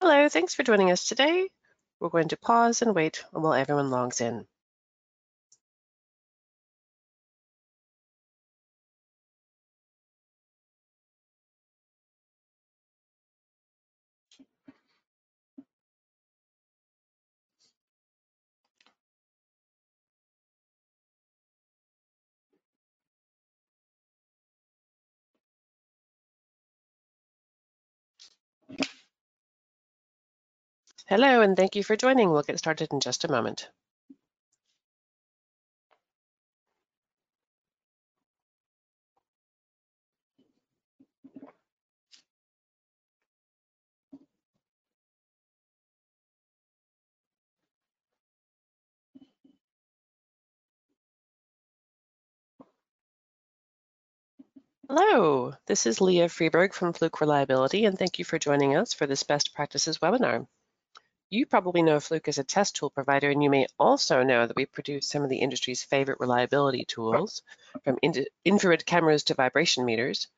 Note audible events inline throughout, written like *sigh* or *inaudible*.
Hello, thanks for joining us today. We're going to pause and wait while everyone logs in. Hello, and thank you for joining. We'll get started in just a moment. Hello, this is Leah Freeberg from Fluke Reliability, and thank you for joining us for this best practices webinar. You probably know Fluke as a test tool provider, and you may also know that we produce some of the industry's favorite reliability tools, from infrared cameras to vibration meters.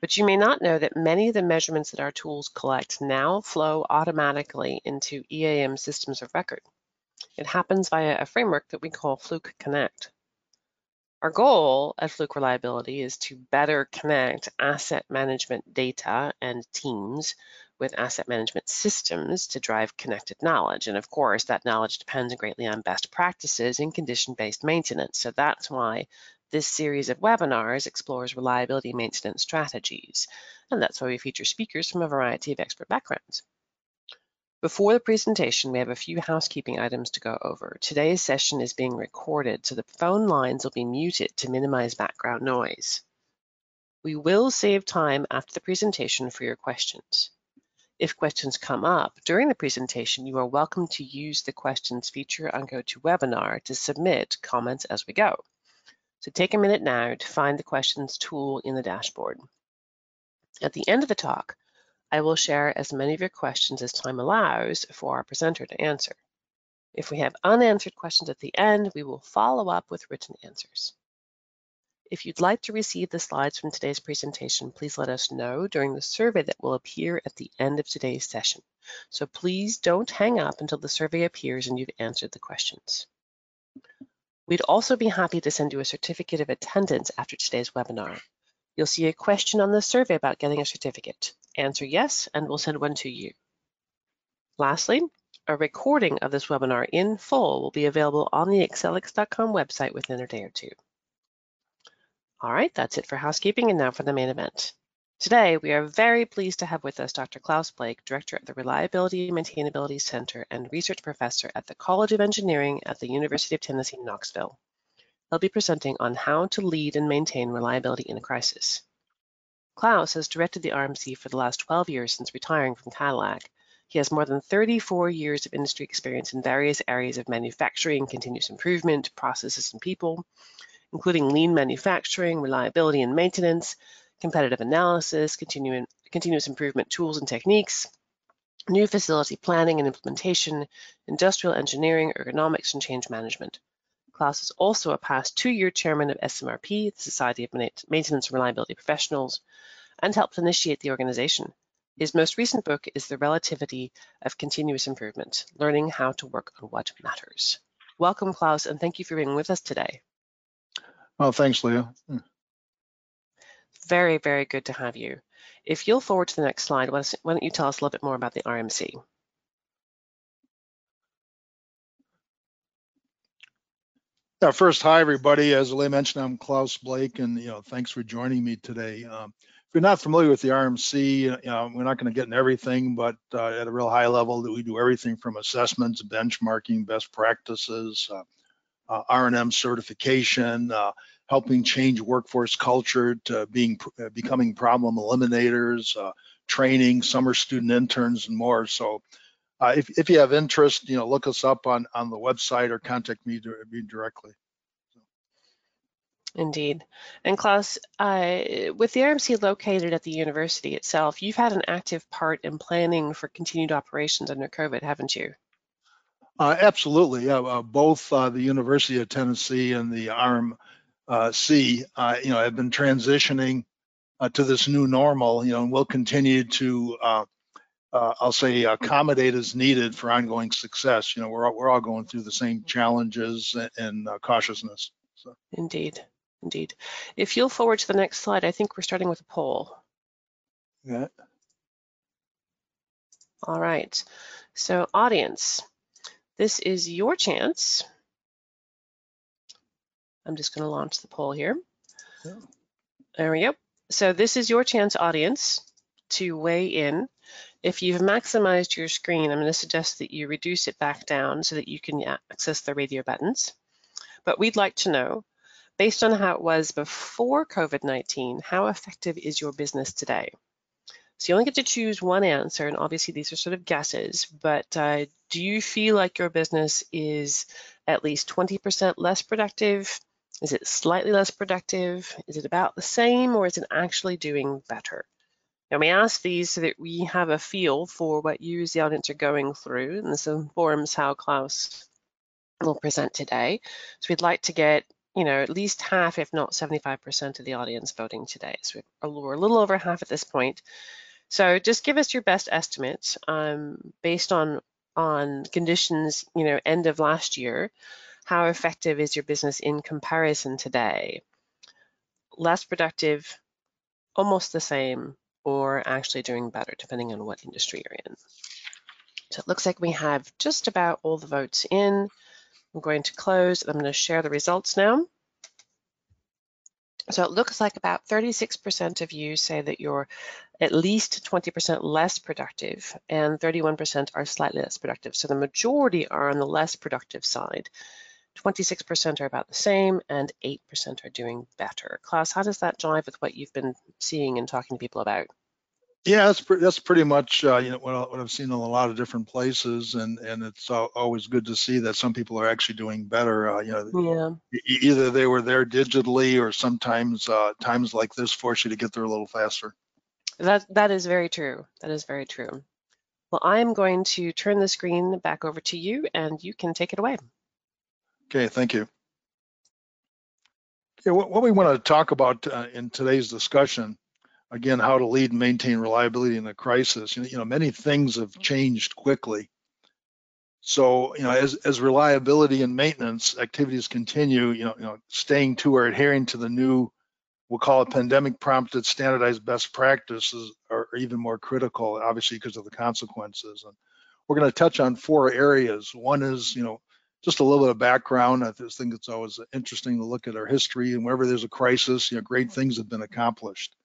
But you may not know that many of the measurements that our tools collect now flow automatically into EAM systems of record. It happens via a framework that we call Fluke Connect. Our goal at Fluke Reliability is to better connect asset management data and teams with asset management systems to drive connected knowledge. And of course, that knowledge depends greatly on best practices in condition-based maintenance. So that's why this series of webinars explores reliability maintenance strategies. And that's why we feature speakers from a variety of expert backgrounds. Before the presentation, we have a few housekeeping items to go over. Today's session is being recorded, so the phone lines will be muted to minimize background noise. We will save time after the presentation for your questions. If questions come up during the presentation, you are welcome to use the questions feature on GoToWebinar to submit comments as we go. So take a minute now to find the questions tool in the dashboard. At the end of the talk, I will share as many of your questions as time allows for our presenter to answer. If we have unanswered questions at the end, we will follow up with written answers. If you'd like to receive the slides from today's presentation, please let us know during the survey that will appear at the end of today's session. So please don't hang up until the survey appears and you've answered the questions. We'd also be happy to send you a certificate of attendance after today's webinar. You'll see a question on the survey about getting a certificate. Answer yes, and we'll send one to you. Lastly, a recording of this webinar in full will be available on the Accelix.com website within a day or two. All right, that's it for housekeeping and now for the main event. Today, we are very pleased to have with us Dr. Klaus Blache, Director of the Reliability and Maintainability Center and Research Professor at the College of Engineering at the University of Tennessee, Knoxville. He'll be presenting on how to lead and maintain reliability in a crisis. Klaus has directed the RMC for the last 12 years since retiring from Cadillac. He has more than 34 years of industry experience in various areas of manufacturing, continuous improvement, processes, and people, including lean manufacturing, reliability and maintenance, competitive analysis, continuous improvement tools and techniques, new facility planning and implementation, industrial engineering, ergonomics, and change management. Klaus is also a past two-year chairman of SMRP, the Society of Maintenance and Reliability Professionals, and helped initiate the organization. His most recent book is The Relativity of Continuous Improvement, Learning How to Work on What Matters. Welcome, Klaus, and thank you for being with us today. Well, thanks, Leah. Hmm. Very, very good to have you. If you'll forward to the next slide, why don't you tell us a little bit more about the RMC? Yeah, first, hi everybody. As Leah mentioned, I'm Klaus Blache, and you know, thanks for joining me today. Um, if you're not familiar with the RMC, you know, we're not going to get in everything, but uh, at a real high level, that we do everything from assessments, benchmarking, best practices, uh, uh, R&M certification, uh, helping change workforce culture to being uh, becoming problem eliminators, uh, training summer student interns, and more. So, uh, if if you have interest, you know, look us up on on the website or contact me, me directly. Indeed. And Klaus, uh, with the RMC located at the university itself, you've had an active part in planning for continued operations under COVID, haven't you? Uh, absolutely. Uh, both uh, the University of Tennessee and the RMC, uh, you know, have been transitioning uh, to this new normal. You know, and we'll continue to uh, I'll say accommodate as needed for ongoing success. You know, we're all, we're all going through the same challenges and, and uh, cautiousness. So. Indeed, indeed. If you'll forward to the next slide, I think we're starting with a poll. Yeah. All right. So audience, this is your chance. I'm just going to launch the poll here. Yeah. There we go. So this is your chance, audience, to weigh in. If you've maximized your screen, I'm going to suggest that you reduce it back down so that you can access the radio buttons. But we'd like to know, based on how it was before COVID-19, how effective is your business today? So you only get to choose one answer, and obviously these are sort of guesses, but uh, do you feel like your business is at least 20% less productive? Is it slightly less productive? Is it about the same, or is it actually doing better? And we ask these so that we have a feel for what you as the audience are going through, and this informs how Klaus will present today. So we'd like to get, you know, at least half, if not 75% of the audience voting today. So we're a little over half at this point. So just give us your best estimates um, based on on conditions, you know, end of last year. How effective is your business in comparison today? Less productive, almost the same, or actually doing better, depending on what industry you're in. So it looks like we have just about all the votes in. I'm going to close. I'm going to share the results now. So it looks like about 36% of you say that you're at least 20% less productive and 31% are slightly less productive. So the majority are on the less productive side. 26% are about the same and 8% are doing better. Klaus, how does that jive with what you've been seeing and talking to people about? Yeah, that's pre- that's pretty much uh, you know what, I, what I've seen in a lot of different places, and and it's always good to see that some people are actually doing better. Uh, you know, yeah. either they were there digitally, or sometimes uh, times like this force you to get there a little faster. That that is very true. That is very true. Well, I'm going to turn the screen back over to you, and you can take it away. Okay, thank you. Okay, what, what we want to talk about uh, in today's discussion again, how to lead and maintain reliability in a crisis. You know, you know, many things have changed quickly. So, you know, as, as reliability and maintenance activities continue, you know, you know, staying to or adhering to the new, we'll call it pandemic prompted standardized best practices are even more critical, obviously because of the consequences. And we're going to touch on four areas. One is, you know, just a little bit of background. I just think it's always interesting to look at our history and wherever there's a crisis, you know, great things have been accomplished.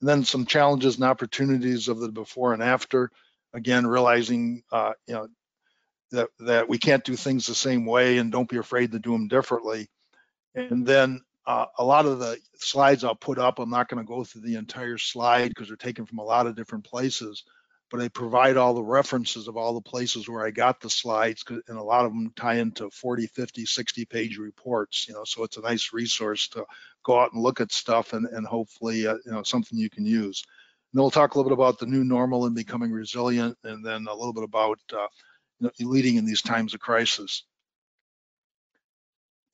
And then some challenges and opportunities of the before and after. Again, realizing uh, you know that that we can't do things the same way, and don't be afraid to do them differently. And then uh, a lot of the slides I'll put up, I'm not going to go through the entire slide because they're taken from a lot of different places but I provide all the references of all the places where I got the slides and a lot of them tie into 40, 50, 60 page reports, you know, so it's a nice resource to go out and look at stuff and, and hopefully, uh, you know, something you can use. And we'll talk a little bit about the new normal and becoming resilient and then a little bit about uh, you know, leading in these times of crisis.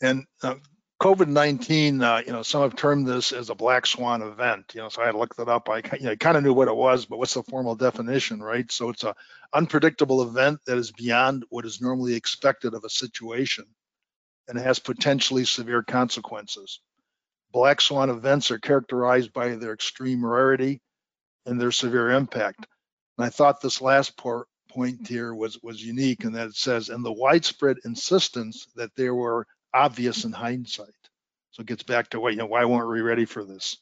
And uh, COVID-19, uh, you know, some have termed this as a black swan event. You know, so I looked it up. I, you know, kind of knew what it was, but what's the formal definition, right? So it's a unpredictable event that is beyond what is normally expected of a situation, and has potentially severe consequences. Black swan events are characterized by their extreme rarity and their severe impact. And I thought this last point here was was unique, in that it says, and the widespread insistence that there were obvious in hindsight. So it gets back to what, you know, why weren't we ready for this?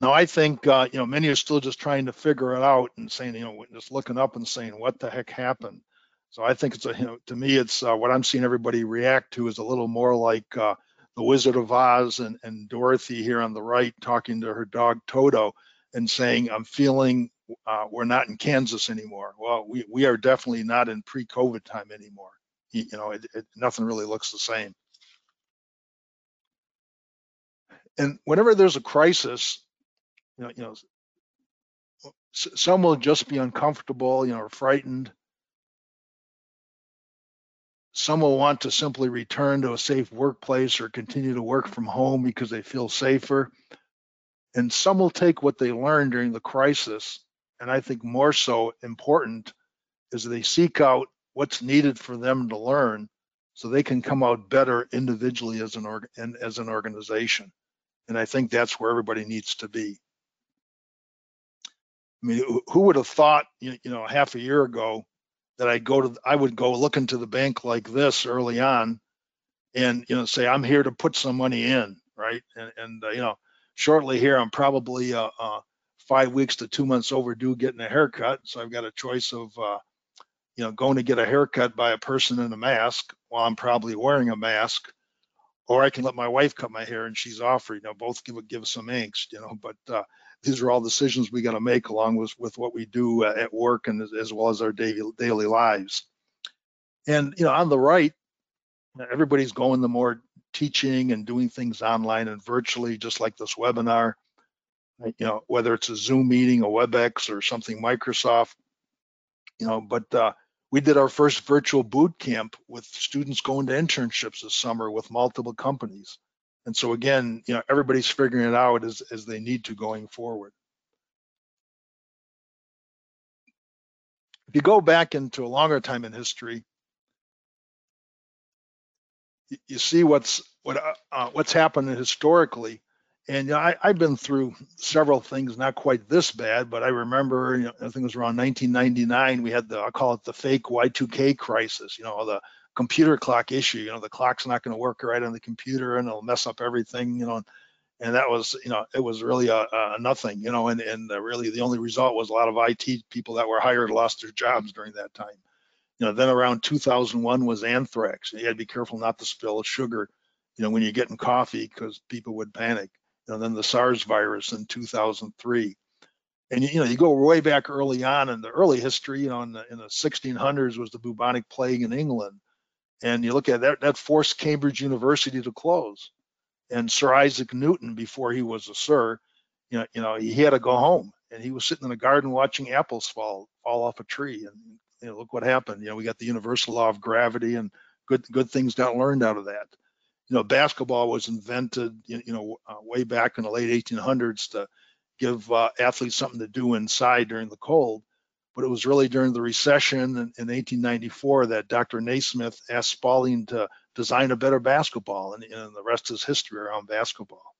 Now, I think, uh, you know, many are still just trying to figure it out and saying, you know, just looking up and saying, what the heck happened? So I think it's a, you know, to me, it's uh, what I'm seeing everybody react to is a little more like uh, the Wizard of Oz and, and Dorothy here on the right talking to her dog Toto and saying, I'm feeling uh, we're not in Kansas anymore. Well, we, we are definitely not in pre-COVID time anymore you know, it, it, nothing really looks the same. And whenever there's a crisis, you know, you know, some will just be uncomfortable, you know, or frightened. Some will want to simply return to a safe workplace or continue to work from home because they feel safer. And some will take what they learned during the crisis, and I think more so important is they seek out what's needed for them to learn so they can come out better individually as an org and as an organization. And I think that's where everybody needs to be. I mean, who would have thought, you know, half a year ago that I'd go to, I would go look into the bank like this early on and, you know, say, I'm here to put some money in, right? And, and uh, you know, shortly here, I'm probably uh, uh, five weeks to two months overdue getting a haircut. So I've got a choice of, uh, you know, going to get a haircut by a person in a mask while I'm probably wearing a mask, or I can let my wife cut my hair and she's off, you know, both give give some angst, you know, but uh, these are all decisions we got to make along with, with what we do uh, at work and as, as well as our daily, daily lives. And, you know, on the right, everybody's going the more teaching and doing things online and virtually, just like this webinar, you know, whether it's a Zoom meeting, a WebEx or something Microsoft, you know, but uh, we did our first virtual boot camp with students going to internships this summer with multiple companies. And so again, you know, everybody's figuring it out as, as they need to going forward. If you go back into a longer time in history, you see what's what uh, uh, what's happened historically. And I, have been through several things, not quite this bad, but I remember, you know, I think it was around 1999, we had the, I call it the fake Y2K crisis, you know, the computer clock issue. You know, the clock's not going to work right on the computer and it'll mess up everything. You know, and that was, you know, it was really a, a nothing. You know, and and really the only result was a lot of IT people that were hired lost their jobs during that time. You know, then around 2001 was anthrax. You had to be careful not to spill sugar. You know, when you're getting coffee because people would panic. Know, then the SARS virus in 2003 and you know you go way back early on in the early history you know in the, in the 1600s was the bubonic plague in england and you look at that, that forced Cambridge University to close. And Sir Isaac Newton, before he was a sir, you know, you know, he had to go home and he was sitting in a garden watching apples fall fall off a tree. And you know, look what happened. You know, we got the universal law of gravity and good good things got learned out of that. You know, basketball was invented, you know, uh, way back in the late 1800s to give uh, athletes something to do inside during the cold but it was really during the recession in, in 1894 that Dr. Naismith asked Spalding to design a better basketball, and, and the rest is history around basketball.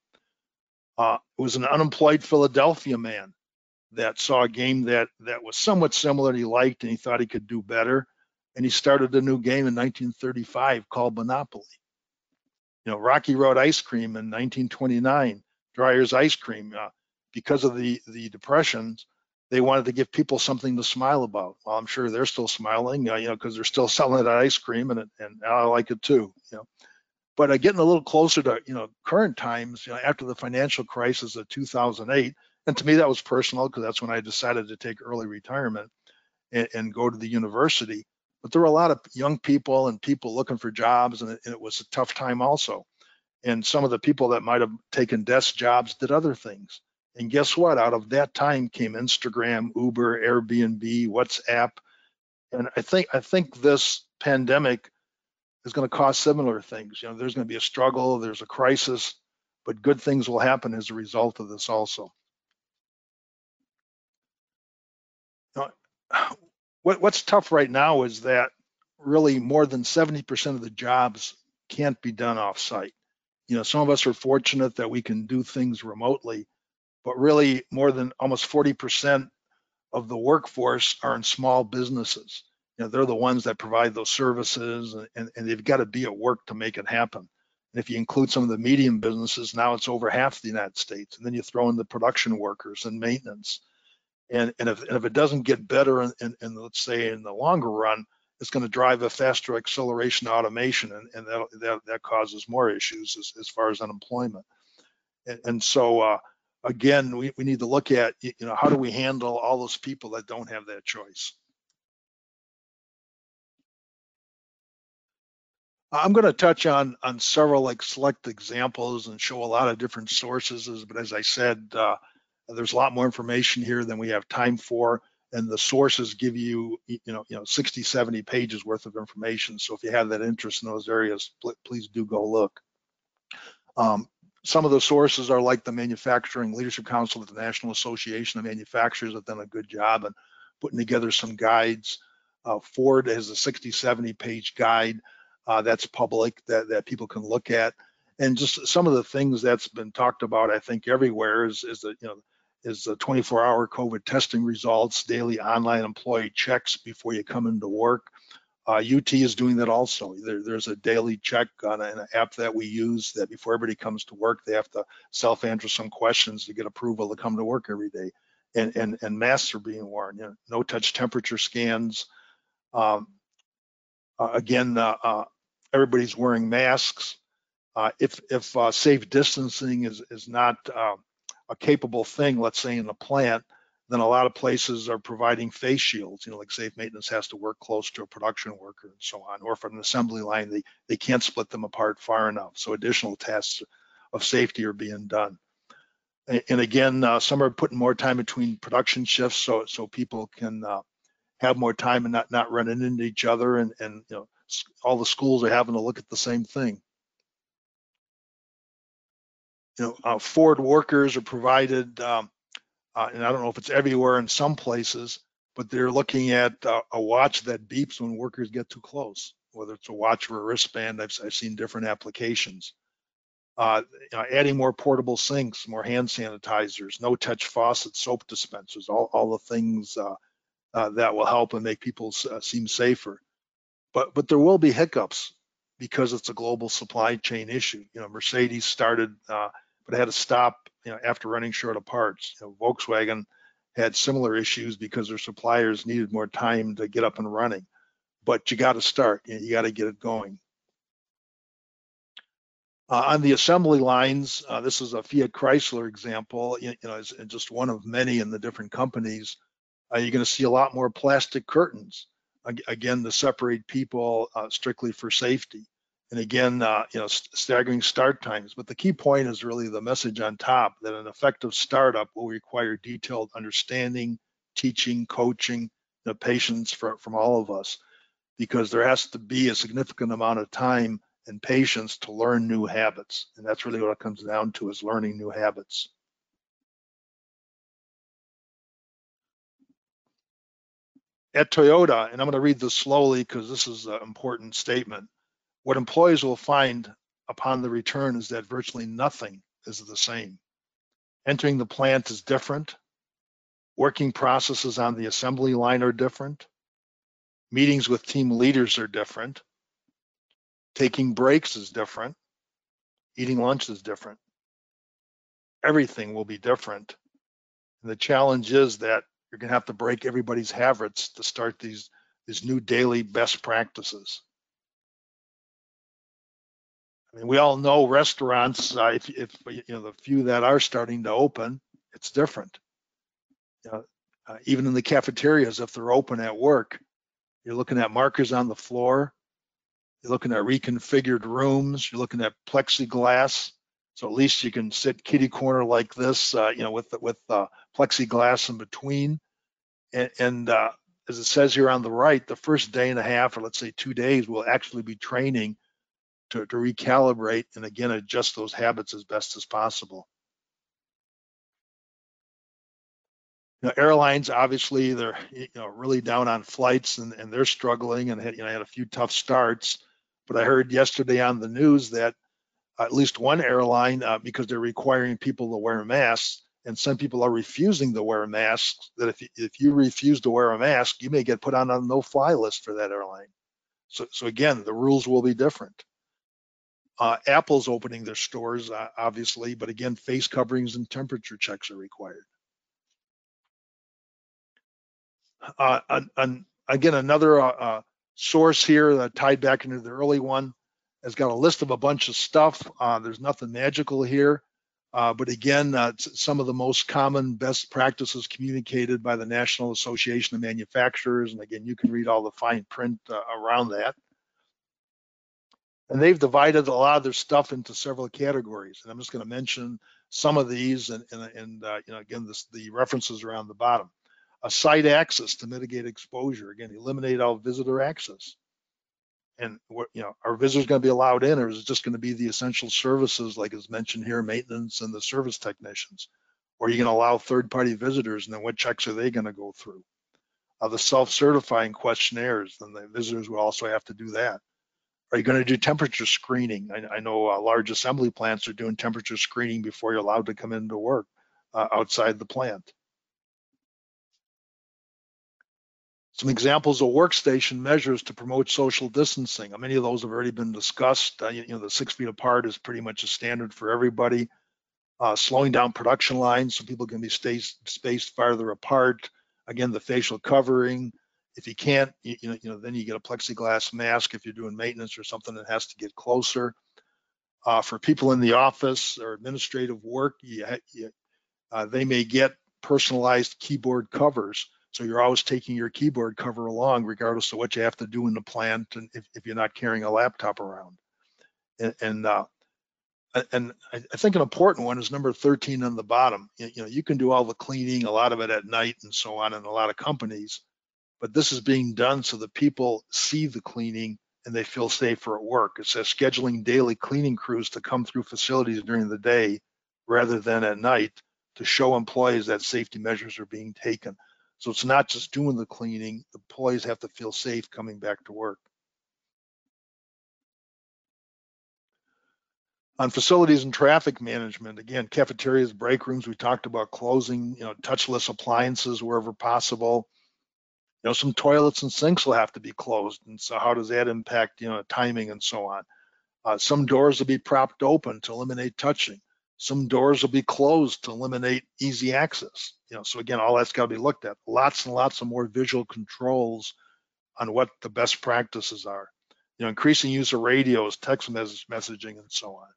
Uh, it was an unemployed Philadelphia man that saw a game that that was somewhat similar he liked and he thought he could do better and he started a new game in 1935 called monopoly you know rocky road ice cream in 1929 Dreyer's ice cream uh, because of the the depressions they wanted to give people something to smile about. Well, I'm sure they're still smiling, uh, you know, because they're still *laughs* selling that ice cream, and and I like it too, you know. But uh, getting a little closer to you know current times, you know, after the financial crisis of 2008, and to me that was personal because that's when I decided to take early retirement and, and, go to the university. But there were a lot of young people and people looking for jobs, and it, and it was a tough time also. And some of the people that might have taken desk jobs did other things and guess what? Out of that time came Instagram, Uber, Airbnb, WhatsApp. And I think I think this pandemic is going to cause similar things. You know, there's going to be a struggle, there's a crisis, but good things will happen as a result of this also. Now, what, what's tough right now is that really more than 70% of the jobs can't be done offsite. You know, some of us are fortunate that we can do things remotely, but really more than almost 40% of the workforce are in small businesses. You know, they're the ones that provide those services and, and they've got to be at work to make it happen. And if you include some of the medium businesses, now it's over half the United States. And then you throw in the production workers and maintenance. And, and, if, and if it doesn't get better in, in, in, let's say in the longer run, it's going to drive a faster acceleration automation and, and that, that, that causes more issues as, as far as unemployment. And, and so uh, again, we, we need to look at, you know, how do we handle all those people that don't have that choice? I'm going to touch on on several like select examples and show a lot of different sources, but as I said, uh, there's a lot more information here than we have time for, and the sources give you, you know, you know, 60, 70 pages worth of information. So if you have that interest in those areas, please do go look. Um, some of the sources are like the Manufacturing Leadership Council at the National Association of Manufacturers have done a good job in putting together some guides. Uh, Ford has a 60, 70 page guide uh, that's public that, that people can look at. And just some of the things that's been talked about, I think everywhere is, is that, you know, is the 24 hour COVID testing results, daily online employee checks before you come into work. Uh, UT is doing that also. There, there's a daily check on an app that we use that before everybody comes to work, they have to self-answer some questions to get approval to come to work every day. And, and, and masks are being worn, you know, no touch temperature scans. Um, uh, again, uh, uh everybody's wearing masks. Uh, if if uh, safe distancing is, is not a capable thing, let's say in the plant, then a lot of places are providing face shields, you know, like safe maintenance has to work close to a production worker and so on, or from an assembly line, they, they can't split them apart far enough. So additional tests of safety are being done. And, and again, uh, some are putting more time between production shifts so, so people can uh, have more time and not, not running into each other. And, and, you know, all the schools are having to look at the same thing you know, uh, Ford workers are provided, um, uh, and I don't know if it's everywhere in some places, but they're looking at uh, a watch that beeps when workers get too close, whether it's a watch or a wristband. I've, I've seen different applications. Uh, you know, adding more portable sinks, more hand sanitizers, no touch faucets, soap dispensers, all, all the things uh, uh, that will help and make people seem safer. But, but there will be hiccups because it's a global supply chain issue. You know, Mercedes started uh, but had to stop you know, after running short of parts. You know, Volkswagen had similar issues because their suppliers needed more time to get up and running. But you got to start. You, know, you got to get it going. Uh, on the assembly lines, uh, this is a Fiat Chrysler example. You, you know, it's just one of many in the different companies. Uh, you're going to see a lot more plastic curtains again to separate people uh, strictly for safety and again, uh, you know, staggering start times. But the key point is really the message on top that an effective startup will require detailed understanding, teaching, coaching, the patience for, from all of us, because there has to be a significant amount of time and patience to learn new habits. And that's really what it comes down to is learning new habits. At Toyota, and I'm going to read this slowly because this is an important statement what employees will find upon the return is that virtually nothing is the same. Entering the plant is different. Working processes on the assembly line are different. Meetings with team leaders are different. Taking breaks is different. Eating lunch is different. Everything will be different. And the challenge is that you're going to have to break everybody's habits to start these, these new daily best practices. I mean, we all know restaurants. Uh, if, if you know the few that are starting to open, it's different. Know, uh, even in the cafeterias, if they're open at work, you're looking at markers on the floor. You're looking at reconfigured rooms. You're looking at plexiglass, so at least you can sit kitty corner like this, uh, you know, with with uh, plexiglass in between. And, and uh, as it says here on the right, the first day and a half, or let's say two days, will actually be training to, to recalibrate and again adjust those habits as best as possible. Know, airlines obviously they're you know really down on flights and, and they're struggling and had, you know had a few tough starts. But I heard yesterday on the news that at least one airline, uh, because they're requiring people to wear masks, and some people are refusing to wear masks. That if you, if you refuse to wear a mask, you may get put on a no-fly list for that airline. So so again, the rules will be different. Uh, Apple's opening their stores, uh, obviously, but again, face coverings and temperature checks are required. Uh, and, and, again, another uh, uh, source here tied back into the early one has got a list of a bunch of stuff. Uh, there's nothing magical here. but again, some of the most common best practices communicated by the National Association of Manufacturers. And again, you can read all the fine print around that and they've divided a lot of their stuff into several categories. And I'm just going to mention some of these, and, and, and uh, you know, again, this, the references around the bottom. A site access to mitigate exposure. Again, eliminate all visitor access. and what, you know, are visitors going to be allowed in or is it just going to be the essential services like is mentioned here, maintenance and the service technicians? Or are you going to allow third party visitors and then what checks are they going to go through? Uh, the self-certifying questionnaires, then the visitors will also have to do that. Are you going to do temperature screening? I, I know uh, large assembly plants are doing temperature screening before you're allowed to come into work uh, outside the plant. Some examples of workstation measures to promote social distancing. Many of those have already been discussed. Uh, you, you, know, the six feet apart is pretty much a standard for everybody. Uh, slowing down production lines so people can be spaced, spaced farther apart. Again, the facial covering. If you can't, you, you, know, you know, then you get a plexiglass mask if you're doing maintenance or something that has to get closer. Uh, for people in the office or administrative work, you, you, uh, they may get personalized keyboard covers so you're always taking your keyboard cover along, regardless of what you have to do in the plant, and if, if you're not carrying a laptop around. And, and uh, and I think an important one is number 13 on the bottom. You, know, you can do all the cleaning, a lot of it at night and so on in a lot of companies, but this is being done so that people see the cleaning and they feel safer at work. It says scheduling daily cleaning crews to come through facilities during the day rather than at night to show employees that safety measures are being taken. So it's not just doing the cleaning, the employees have to feel safe coming back to work. On facilities and traffic management, again, cafeterias, break rooms, we talked about closing, you know, touchless appliances wherever possible. You know, some toilets and sinks will have to be closed. And so how does that impact, you know, timing and so on? Uh, some doors will be propped open to eliminate touching. Some doors will be closed to eliminate easy access. You know, so again, all that's got to be looked at. Lots and lots of more visual controls on what the best practices are. You know, increasing use of radios, text messaging, and so on.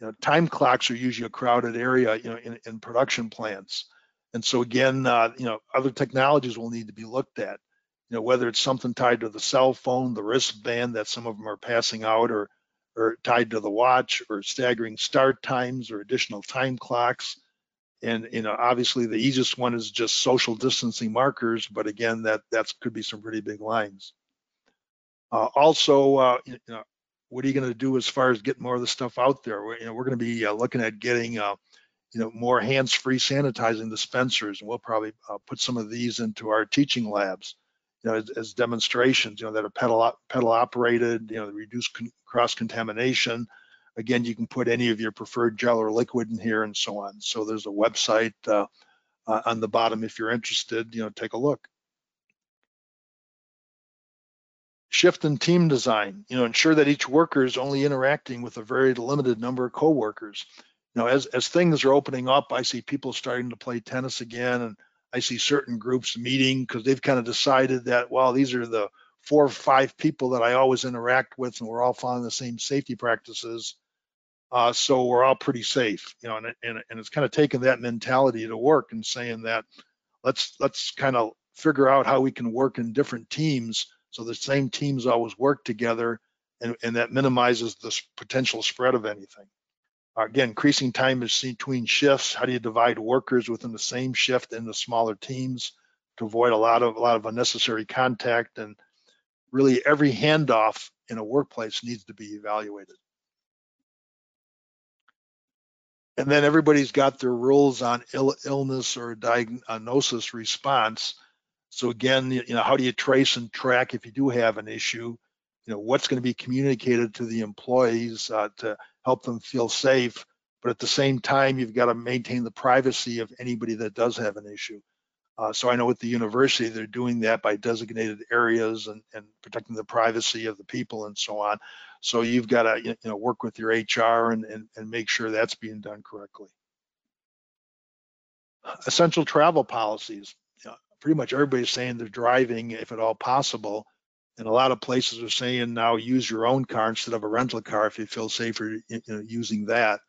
You know, time clocks are usually a crowded area, you know, in, in production plants. And so again, uh, you know, other technologies will need to be looked at. You know, whether it's something tied to the cell phone, the wristband that some of them are passing out, or or tied to the watch or staggering start times or additional time clocks. And you know, obviously the easiest one is just social distancing markers, but again, that that could be some pretty big lines. Uh, also, uh, you know, what are you going to do as far as getting more of the stuff out there? We're, you know, we're going to be uh, looking at getting, uh, you know, more hands-free sanitizing dispensers, and we'll probably uh, put some of these into our teaching labs you know, as, as, demonstrations, you know, that are pedal pedal operated, you know, reduce cross contamination. Again, you can put any of your preferred gel or liquid in here and so on. So there's a website uh, uh, on the bottom if you're interested, you know, take a look. Shift and team design, you know, ensure that each worker is only interacting with a very limited number of coworkers. You know, as, as things are opening up, I see people starting to play tennis again and I see certain groups meeting because they've kind of decided that, well, these are the four or five people that I always interact with, and we're all following the same safety practices. Uh, so we're all pretty safe, you know, and, and, and it's kind of taking that mentality to work and saying that let's let's kind of figure out how we can work in different teams so the same teams always work together and, and that minimizes the potential spread of anything. Uh, again, increasing time between shifts. How do you divide workers within the same shift into smaller teams to avoid a lot of a lot of unnecessary contact? And really, every handoff in a workplace needs to be evaluated. And then everybody's got their rules on Ill, illness or diagnosis uh, response. So again, you know, how do you trace and track if you do have an issue? You know, what's going to be communicated to the employees uh, to help them feel safe. But at the same time, you've got to maintain the privacy of anybody that does have an issue. Uh, so I know at the university, they're doing that by designated areas and, and protecting the privacy of the people and so on. So you've got to you know, work with your HR and, and, and make sure that's being done correctly. Essential travel policies. Pretty much everybody's saying they're driving if at all possible. And a lot of places are saying now use your own car instead of a rental car if you feel safer you know, using that.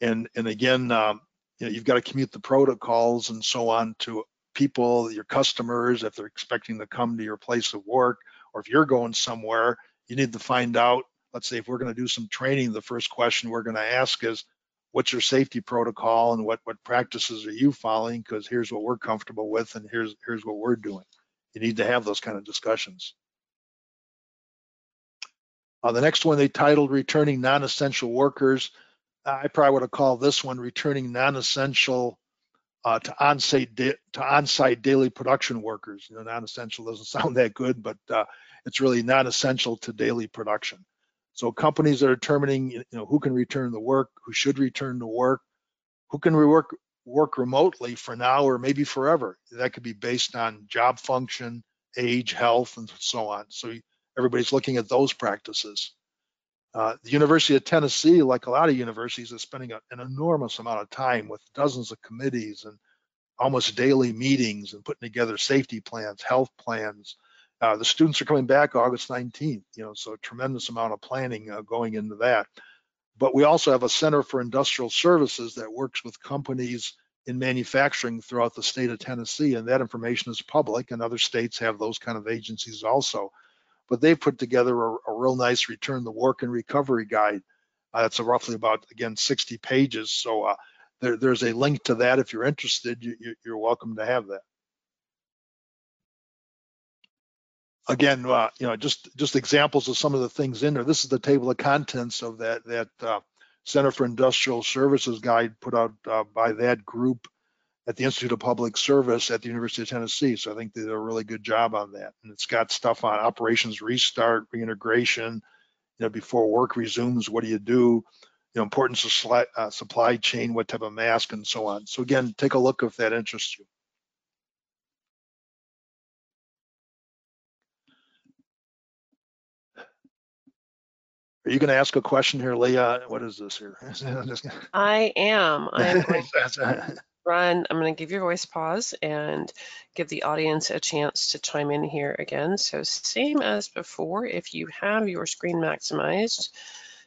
And and again, um, you know, you've got to commute the protocols and so on to people, your customers, if they're expecting to come to your place of work, or if you're going somewhere, you need to find out. Let's say if we're going to do some training, the first question we're going to ask is, what's your safety protocol and what what practices are you following? Because here's what we're comfortable with, and here's here's what we're doing. You need to have those kind of discussions. Uh, the next one they titled Returning Non-Essential Workers. I probably would have called this one Returning Non-Essential uh, to on-site to on-site daily production workers. You know, non-essential doesn't *laughs* sound that good, but uh, it's really non-essential to daily production. So companies are determining, you know, who can return to work, who should return to work, who can work work remotely for now or maybe forever. That could be based on job function, age, health, and so on. So everybody's looking at those practices. Uh, the University of Tennessee, like a lot of universities, is spending a, an enormous amount of time with dozens of committees and almost daily meetings and putting together safety plans, health plans. Uh, the students are coming back August 19th, you know, so a tremendous amount of planning uh, going into that. But we also have a Center for Industrial Services that works with companies in manufacturing throughout the state of Tennessee, and that information is public, and other states have those kind of agencies also but they've put together a, a real nice return to work and recovery guide. Uh, that's a roughly about, again, 60 pages. So uh, there, there's a link to that. If you're interested, you, you, you're welcome to have that. Again, uh, you know, just just examples of some of the things in there. This is the table of contents of that that uh, Center for Industrial Services guide put out uh, by that group at the Institute of Public Service at the University of Tennessee. So I think they did a really good job on that. And it's got stuff on operations restart, reintegration, you know, before work resumes, what do you do? You know, importance of supply, uh, supply chain, what type of mask and so on. So again, take a look if that interests you. Are you going to ask a question here, Leah? What is this here? *laughs* I am. I'm *laughs* going Run, I'm going to give your voice pause and give the audience a chance to chime in here again. So same as before, if you have your screen maximized,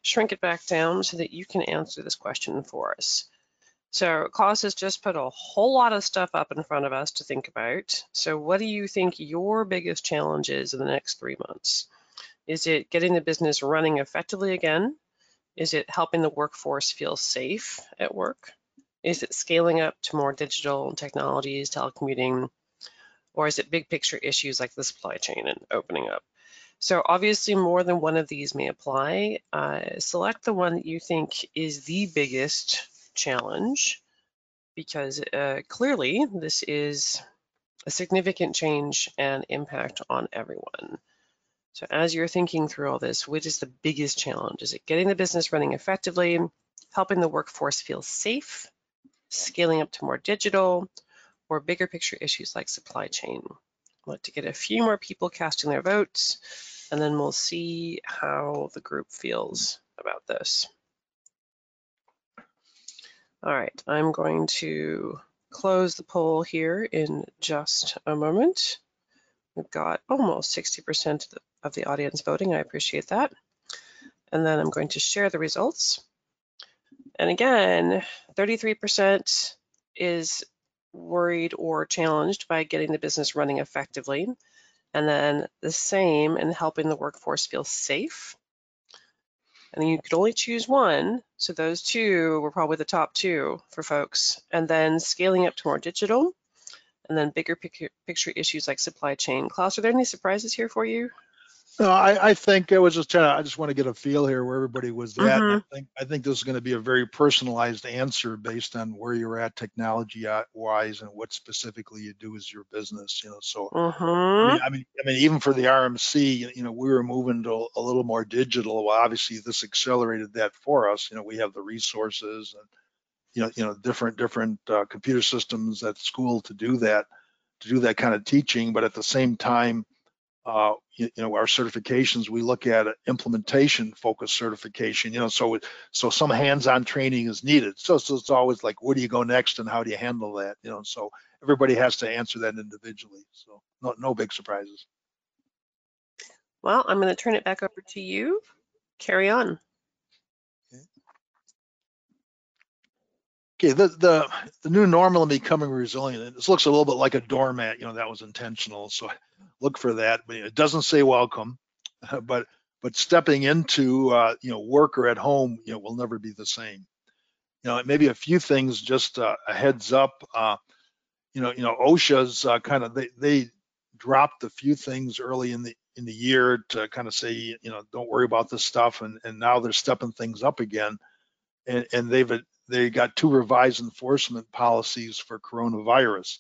shrink it back down so that you can answer this question for us. So Klaus has just put a whole lot of stuff up in front of us to think about. So what do you think your biggest challenge is in the next three months? Is it getting the business running effectively again? Is it helping the workforce feel safe at work? Is it scaling up to more digital technologies, telecommuting, or is it big picture issues like the supply chain and opening up? So obviously more than one of these may apply. Uh, select the one that you think is the biggest challenge because uh, clearly this is a significant change and impact on everyone. So as you're thinking through all this, which is the biggest challenge? Is it getting the business running effectively, helping the workforce feel safe, scaling up to more digital, or bigger picture issues like supply chain. I'd like to get a few more people casting their votes, and then we'll see how the group feels about this. All right, I'm going to close the poll here in just a moment. We've got almost 60% of the, audience voting. I appreciate that. And then I'm going to share the results. And again, 33% is worried or challenged by getting the business running effectively. And then the same in helping the workforce feel safe. And you could only choose one. So those two were probably the top two for folks. And then scaling up to more digital and then bigger picture, picture issues like supply chain. Klaus, are there any surprises here for you? No, I, I think it was just trying to, I just want to get a feel here where everybody was at. I Mhm. think, I think this is going to be a very personalized answer based on where you're at technology wise and what specifically you do as your business, you know, so. I Mm-hmm. mean, I mean, I mean, even for the RMC, you know, we were moving to a little more digital. Well, obviously this accelerated that for us. You know, we have the resources and, you know, you know, different, different uh, computer systems at school to do that, to do that kind of teaching. But at the same time, uh, you, you know, our certifications, we look at implementation focused certification, you know, so, so some hands-on training is needed. So, so it's always like, where do you go next and how do you handle that? You know, so everybody has to answer that individually. So no, no big surprises. Well, I'm going to turn it back over to you. Carry on. Okay, the, the, the new normal and becoming resilient, this looks a little bit like a doormat, you know, that was intentional. So look for that, it doesn't say welcome, *laughs* but, but stepping into, uh, you know, work or at home, you know, will never be the same. You know, maybe a few things, just uh, a heads up, uh, you know, you know, OSHA's uh, kind of, they, they dropped a few things early in the, in the year to kind of say, you know, don't worry about this stuff, and and now they're stepping things up again, and and they've they got two revised enforcement policies for coronavirus.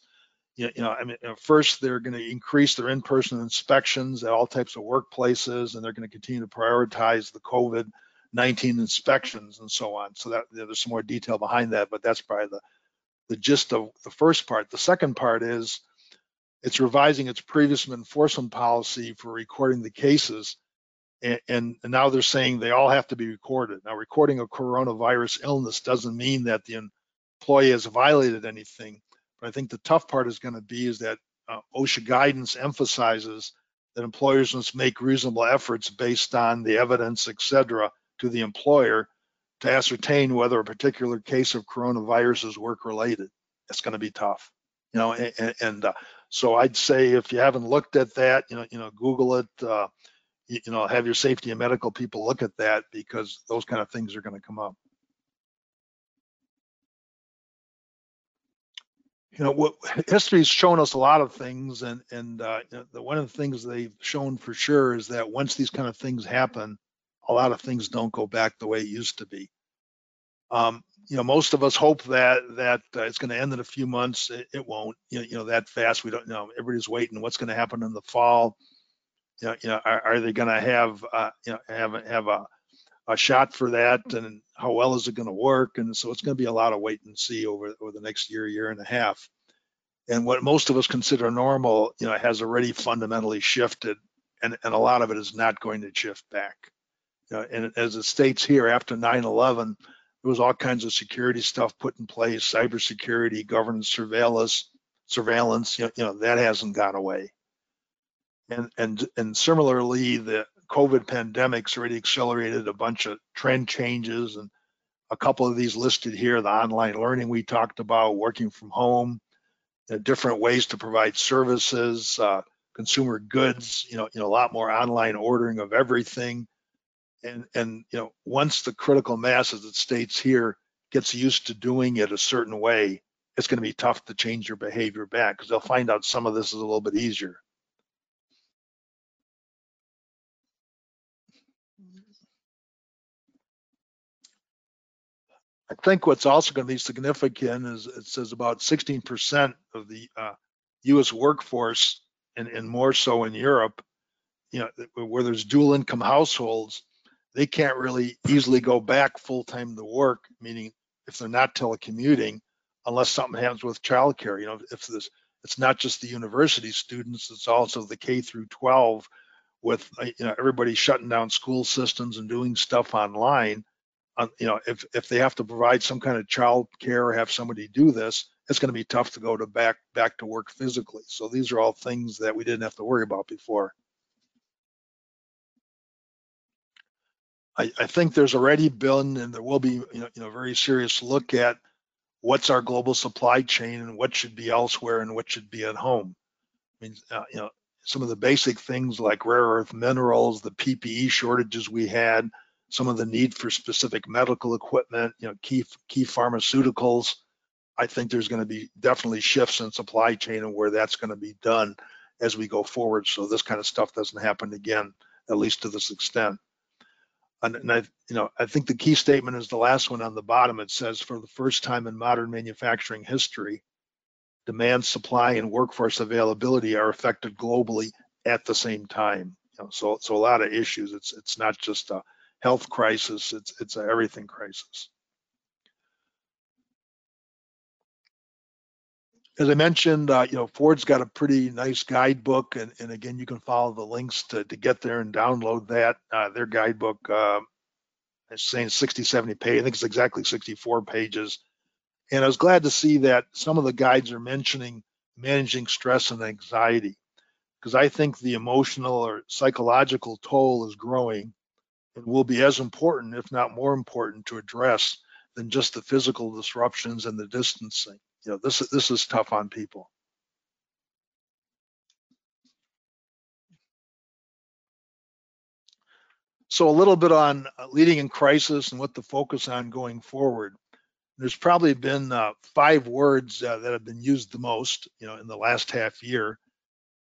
You know, I mean, first they're going to increase their in-person inspections at all types of workplaces, and they're going to continue to prioritize the COVID-19 inspections and so on. So that you know, there's some more detail behind that, but that's probably the the gist of the first part. The second part is it's revising its previous enforcement policy for recording the cases. And, and, now they're saying they all have to be recorded. Now, recording a coronavirus illness doesn't mean that the employee has violated anything. But I think the tough part is going to be is that uh, OSHA guidance emphasizes that employers must make reasonable efforts based on the evidence, et cetera, to the employer to ascertain whether a particular case of coronavirus is work related. It's going to be tough, you know, and, and uh, so I'd say if you haven't looked at that, you know, you know, Google it, uh, you, you, know, have your safety and medical people look at that because those kind of things are going to come up. You know, what history's shown us a lot of things, and and uh, the, one of the things they've shown for sure is that once these kind of things happen, a lot of things don't go back the way it used to be. Um, you know, most of us hope that that uh, it's going to end in a few months. It, it won't. You know, you know, that fast. We don't know. Everybody's waiting. What's going to happen in the fall? You know, you know, are, are they going to have uh, you know have have a a shot for that, and how well is it going to work? And so it's going to be a lot of wait and see over over the next year, year and a half. And what most of us consider normal, you know, has already fundamentally shifted, and and a lot of it is not going to shift back. Know, and as it states here, after 9/11 there was all kinds of security stuff put in place, cybersecurity, governance, surveillance, surveillance. You know, you know that hasn't gone away. And and and similarly, the COVID pandemic's already accelerated a bunch of trend changes, and a couple of these listed here: the online learning we talked about, working from home, different ways to provide services, uh, consumer goods. You know, you know, a lot more online ordering of everything and and you know once the critical mass as it states here gets used to doing it a certain way it's going to be tough to change your behavior back because they'll find out some of this is a little bit easier I think what's also going to be significant is it says about 16% of the uh, U.S. workforce, and, and more so in Europe, you know, where there's dual income households, they can't really easily go back full time to work, meaning if they're not telecommuting, unless something happens with childcare. You know, if this, it's not just the university students, it's also the K through 12 with uh, you know everybody shutting down school systems and doing stuff online. You know, if if they have to provide some kind of child care or have somebody do this, it's going to be tough to go to back back to work physically. So these are all things that we didn't have to worry about before. I, I think there's already been and there will be you know, you know very serious look at what's our global supply chain and what should be elsewhere and what should be at home. I mean, uh, you know, some of the basic things like rare earth minerals, the PPE shortages we had, some of the need for specific medical equipment, you know, key key pharmaceuticals. I think there's going to be definitely shifts in supply chain and where that's going to be done as we go forward. So this kind of stuff doesn't happen again, at least to this extent and I, you know, I think the key statement is the last one on the bottom. It says, for the first time in modern manufacturing history, demand, supply, and workforce availability are affected globally at the same time. You know, so, so a lot of issues. It's it's not just a health crisis. It's it's everything crisis. as I mentioned, uh, you know, Ford's got a pretty nice guidebook, and, and again, you can follow the links to, to get there and download that. Uh, their guidebook uh, is saying 60, 70 pages. I think it's exactly 64 pages. And I was glad to see that some of the guides are mentioning managing stress and anxiety, because I think the emotional or psychological toll is growing and will be as important, if not more important, to address than just the physical disruptions and the distancing you know, this, this is tough on people. So a little bit on uh, leading in crisis and what to focus on going forward. There's probably been uh, five words uh, that have been used the most, you know, in the last half year.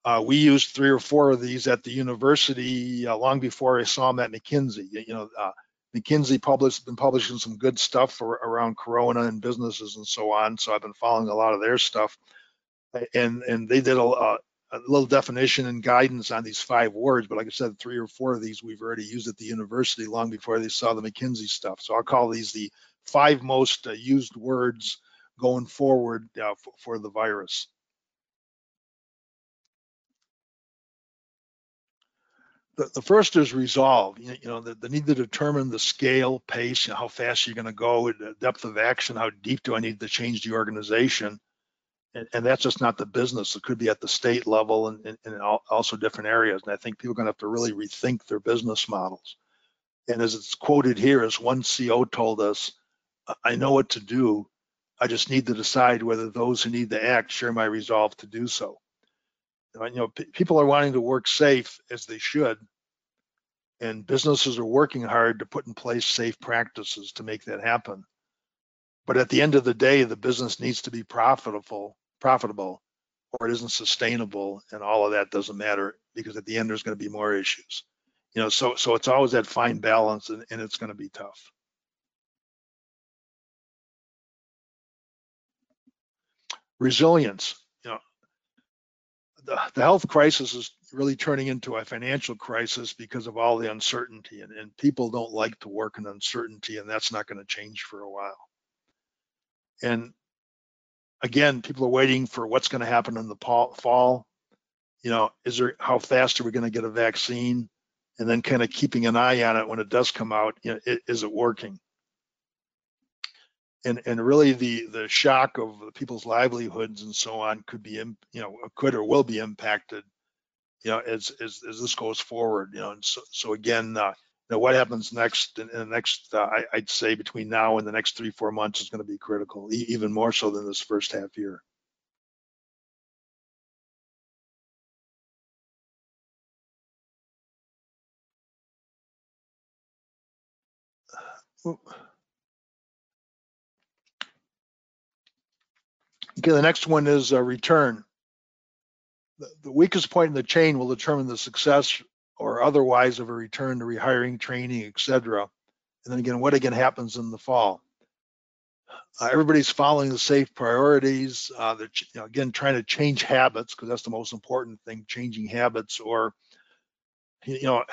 Uh, we used three or four of these at the university uh, long before I saw them at McKinsey. You know, uh, McKinsey published been publishing some good stuff for, around Corona and businesses and so on. So I've been following a lot of their stuff, and and they did a, a, little definition and guidance on these five words. But like I said, three or four of these we've already used at the university long before they saw the McKinsey stuff. So I'll call these the five most uh, used words going forward uh, for, for the virus. The, the first is resolve. You, you know, the, the, need to determine the scale, pace, you know, how fast you're going to go, the depth of action, how deep do I need to change the organization, and, and that's just not the business. It could be at the state level and, and, and also different areas. And I think people are going to have to really rethink their business models. And as it's quoted here, as one CO told us, I know what to do. I just need to decide whether those who need to act share my resolve to do so you know, people are wanting to work safe as they should, and businesses are working hard to put in place safe practices to make that happen. But at the end of the day, the business needs to be profitable, profitable, or it isn't sustainable, and all of that doesn't matter because at the end there's going to be more issues. You know, so so it's always that fine balance, and, and it's going to be tough. Resilience the, health crisis is really turning into a financial crisis because of all the uncertainty and, and people don't like to work in uncertainty and that's not going to change for a while. And again people are waiting for what's going to happen in the fall. You know is there how fast are we going to get a vaccine? And then kind of keeping an eye on it when it does come out you know, is it working and and really the the shock of people's livelihoods and so on could be you know could or will be impacted you know as as, as this goes forward you know and so, so again uh, you know what happens next in, in the next uh, I, would say between now and the next three four months is going to be critical e even more so than this first half year Okay, the next one is a return. The, the weakest point in the chain will determine the success or otherwise of a return to rehiring, training, etc. And then again, what again happens in the fall? Uh, everybody's following the safe priorities. Uh, they're you know, again trying to change habits because that's the most important thing, changing habits. Or you know,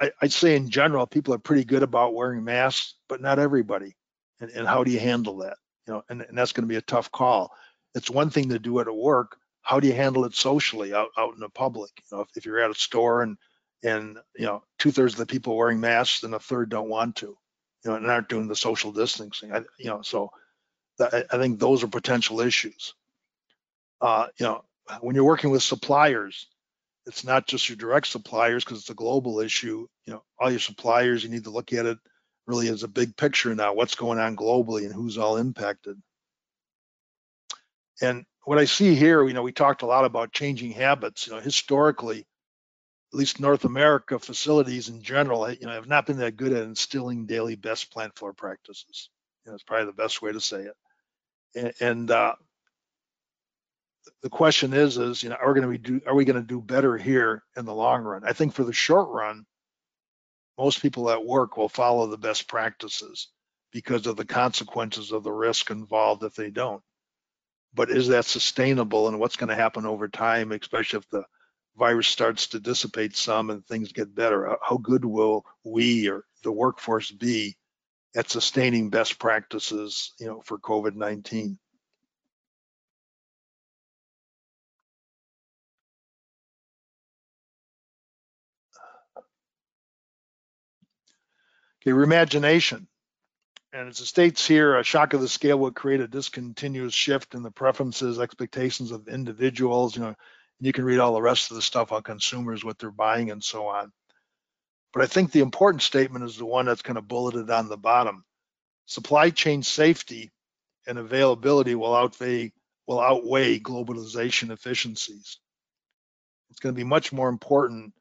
I, would say in general, people are pretty good about wearing masks, but not everybody. And, and how do you handle that? You know, and, and that's going to be a tough call. It's one thing to do it at work. How do you handle it socially out, out in the public? You know, if, if you're at a store and and you know two thirds of the people wearing masks and a third don't want to, you know, and aren't doing the social distancing. I, you know, so I think those are potential issues. Uh, you know, when you're working with suppliers, it's not just your direct suppliers because it's a global issue. You know, all your suppliers, you need to look at it really is a big picture now, what's going on globally and who's all impacted. And what I see here, you know, we talked a lot about changing habits. You know, historically, at least North America facilities in general, you know, have not been that good at instilling daily best plant floor practices. You know, it's probably the best way to say it. And, and uh, the question is, is you know, are we going to do, are we going to do better here in the long run? I think for the short run, most people at work will follow the best practices because of the consequences of the risk involved if they don't. But is that sustainable and what's going to happen over time, especially if the virus starts to dissipate some and things get better? How good will we or the workforce be at sustaining best practices, you know, for COVID-19? Okay, reimagination. And as it states here, a shock of the scale would create a discontinuous shift in the preferences, expectations of individuals. You know, you can read all the rest of the stuff on consumers, what they're buying, and so on. But I think the important statement is the one that's kind of bulleted on the bottom. Supply chain safety and availability will outweigh will outweigh globalization efficiencies. It's going to be much more important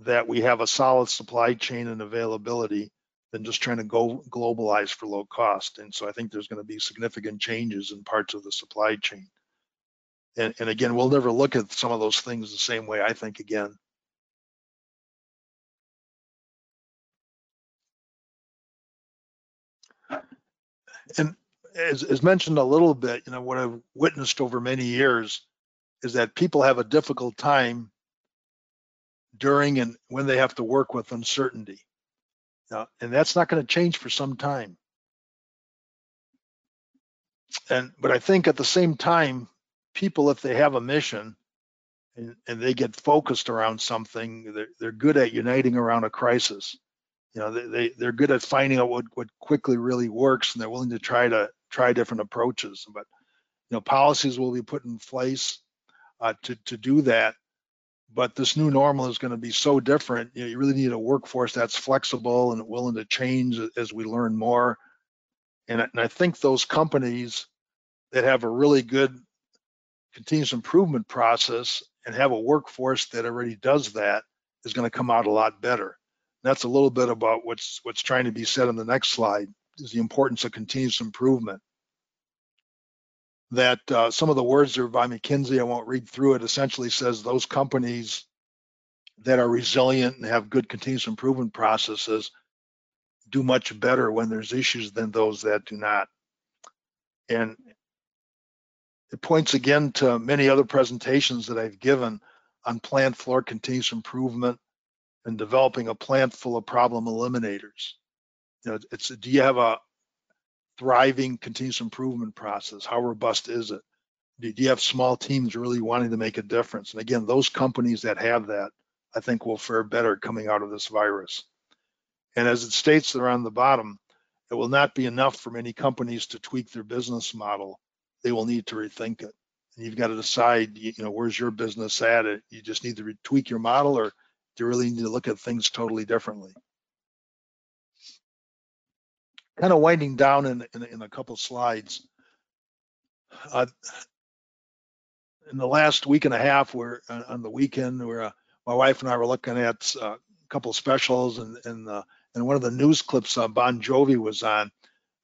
that we have a solid supply chain and availability than just trying to go globalize for low cost. And so I think there's going to be significant changes in parts of the supply chain. And, and again, we'll never look at some of those things the same way, I think, again. And as, as mentioned a little bit, you know, what I've witnessed over many years is that people have a difficult time during and when they have to work with uncertainty. And that's not going to change for some time. And but I think at the same time, people, if they have a mission and, and they get focused around something, they're, they're good at uniting around a crisis. You know, they, they they're good at finding out what what quickly really works, and they're willing to try to try different approaches. But you know, policies will be put in place uh, to to do that. But this new normal is going to be so different. You, know, you really need a workforce that's flexible and willing to change as we learn more. And, and I think those companies that have a really good continuous improvement process and have a workforce that already does that is going to come out a lot better. That's a little bit about what's what's trying to be said on the next slide is the importance of continuous improvement that uh, some of the words are by McKinsey, I won't read through it, essentially says those companies that are resilient and have good continuous improvement processes do much better when there's issues than those that do not. And it points again to many other presentations that I've given on plant floor continuous improvement and developing a plant full of problem eliminators. You know, it's do you have a thriving continuous improvement process? How robust is it? Do you have small teams really wanting to make a difference? And again, those companies that have that, I think will fare better coming out of this virus. And as it states there on the bottom, it will not be enough for many companies to tweak their business model. They will need to rethink it. And you've got to decide, you know, where's your business at? You just need to tweak your model or do you really need to look at things totally differently? Kind of winding down in, in, in a couple slides. Uh, in the last week and a half, we're uh, on the weekend, where uh, my wife and I were looking at uh, a couple specials, and and uh, and one of the news clips uh, Bon Jovi was on,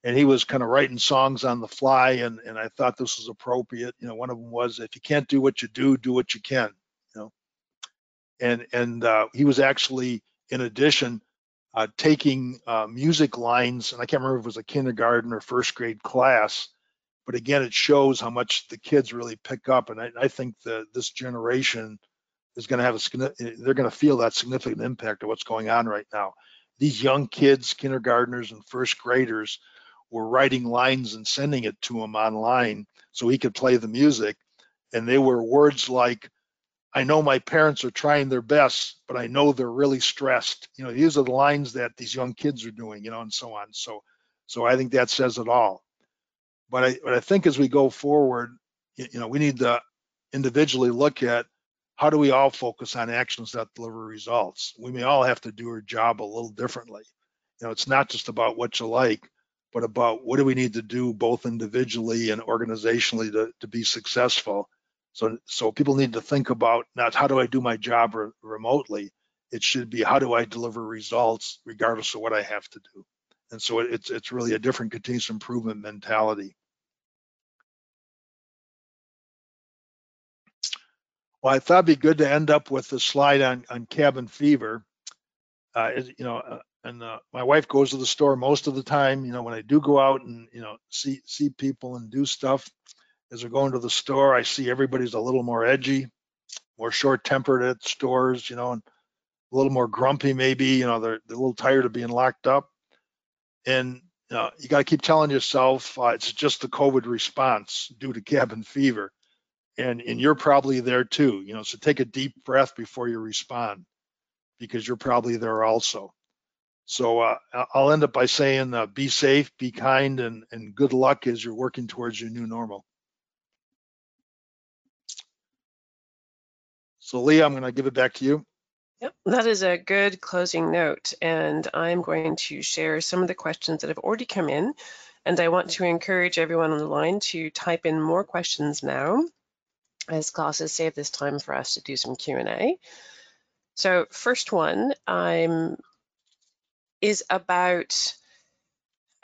and he was kind of writing songs on the fly, and and I thought this was appropriate. You know, one of them was if you can't do what you do, do what you can. You know, and and he was actually in addition uh, taking uh, music lines, and I can't remember if it was a kindergarten or first grade class, but again, it shows how much the kids really pick up. And I, I think that this generation is going to have a, they're going to feel that significant impact of what's going on right now. These young kids, kindergartners and first graders, were writing lines and sending it to him online so he could play the music. And they were words like, I know my parents are trying their best, but I know they're really stressed. You know, these are the lines that these young kids are doing, you know, and so on. So, so I think that says it all. But I, but I think as we go forward, you, you know, we need to individually look at how do we all focus on actions that deliver results. We may all have to do our job a little differently. You know, it's not just about what you like, but about what do we need to do both individually and organizationally to, to be successful so, so people need to think about not how do I do my job re remotely. It should be how do I deliver results regardless of what I have to do. And so it's it's really a different continuous improvement mentality. Well, I thought it'd be good to end up with a slide on on cabin fever. Uh, you know, uh, and uh, my wife goes to the store most of the time. You know, when I do go out and you know see see people and do stuff, as we're going to the store, I see everybody's a little more edgy, more short-tempered at stores, you know, and a little more grumpy maybe. You know, they're, they're a little tired of being locked up, and you, know, you got to keep telling yourself uh, it's just the COVID response due to cabin fever, and and you're probably there too. You know, so take a deep breath before you respond, because you're probably there also. So uh, I'll end up by saying, uh, be safe, be kind, and, and good luck as you're working towards your new normal. So Leah, I'm going to give it back to you. Yep, that is a good closing note. And I'm going to share some of the questions that have already come in. And I want to encourage everyone on the line to type in more questions now, as classes save this time for us to do some Q&A. So first one I'm, is about,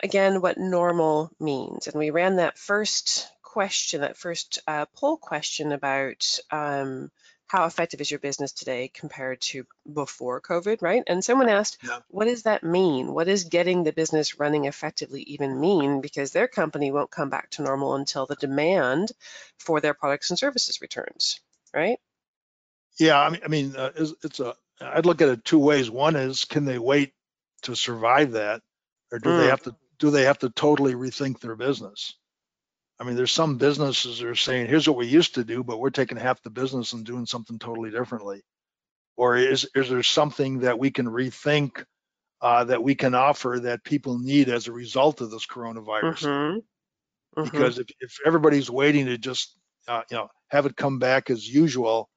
again, what normal means. And we ran that first question, that first uh, poll question about um, how effective is your business today compared to before COVID, right? And someone asked, Yeah. what does that mean? What does getting the business running effectively even mean? Because their company won't come back to normal until the demand for their products and services returns, right? Yeah, I mean, I mean, uh, it's, it's a. I'd look at it two ways. One is, can they wait to survive that, or do they Mm. have to? Do they have to totally rethink their business? I mean, there's some businesses that are saying, "Here's what we used to do, but we're taking half the business and doing something totally differently." Or is is there something that we can rethink uh, that we can offer that people need as a result of this coronavirus? Mm-hmm. Mhm. because if, if everybody's waiting to just uh, you know have it come back as usual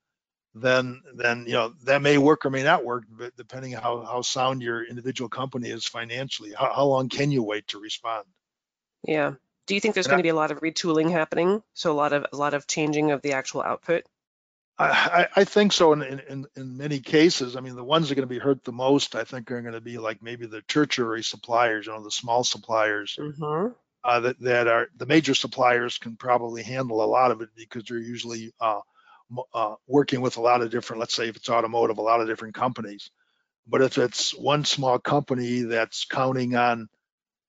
then then you know that may work or may not work but depending how how sound your individual company is financially how, how long can you wait to respond Yeah. Do you think there's And going I- to be a lot of retooling happening? So a lot of a lot of changing of the actual output. I, I think so in, in, in, in many cases. I mean, the ones that are going to be hurt the most, I think, are going to be like maybe the tertiary suppliers, you know, the small suppliers Mm-hmm. uh, that, that are the major suppliers can probably handle a lot of it because they're usually uh, uh, working with a lot of different, let's say if it's automotive, a lot of different companies. But if it's one small company that's counting on,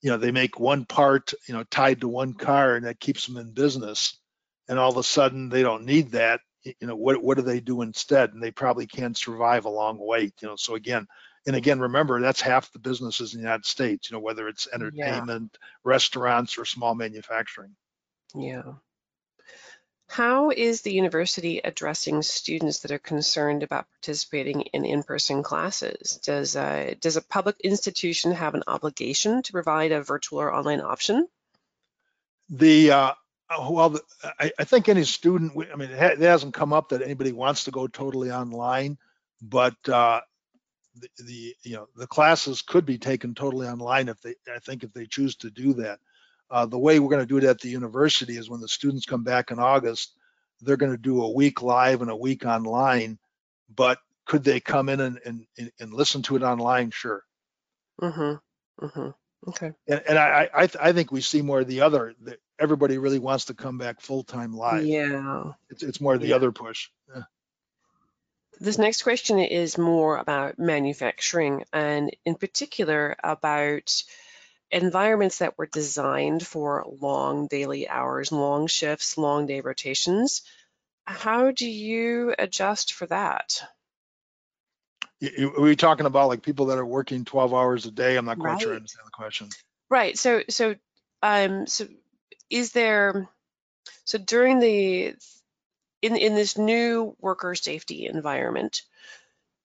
you know, they make one part, you know, tied to one car and that keeps them in business. And all of a sudden they don't need that, you know, what, what do they do instead? And they probably can't survive a long wait, you know, so again, and again, remember that's half the businesses in the United States, you know, whether it's entertainment, restaurants or small manufacturing. Yeah. How is the university addressing students that are concerned about participating in in-person classes? Does uh, does a public institution have an obligation to provide a virtual or online option? The, uh, uh, well, I, I think any student, I mean, it ha- it hasn't come up that anybody wants to go totally online, but, uh, the, the, you know, the classes could be taken totally online if they, I think if they choose to do that. Uh, the way we're going to do it at the university is when the students come back in August, they're going to do a week live and a week online, but could they come in and, and, and- listen to it online? Sure. Mm-hmm. Mm-hmm. Okay. And, and I, I, I think we see more of the other, that everybody really wants to come back full-time live. Yeah. It's, it's more the Yeah. other push. Yeah. This next question is more about manufacturing and in particular about environments that were designed for long daily hours, long shifts, long day rotations. How do you adjust for that? Are we talking about like people that are working 12 hours a day? I'm not quite sure I understand the question. Right. So so um so is there so during the in in this new worker safety environment,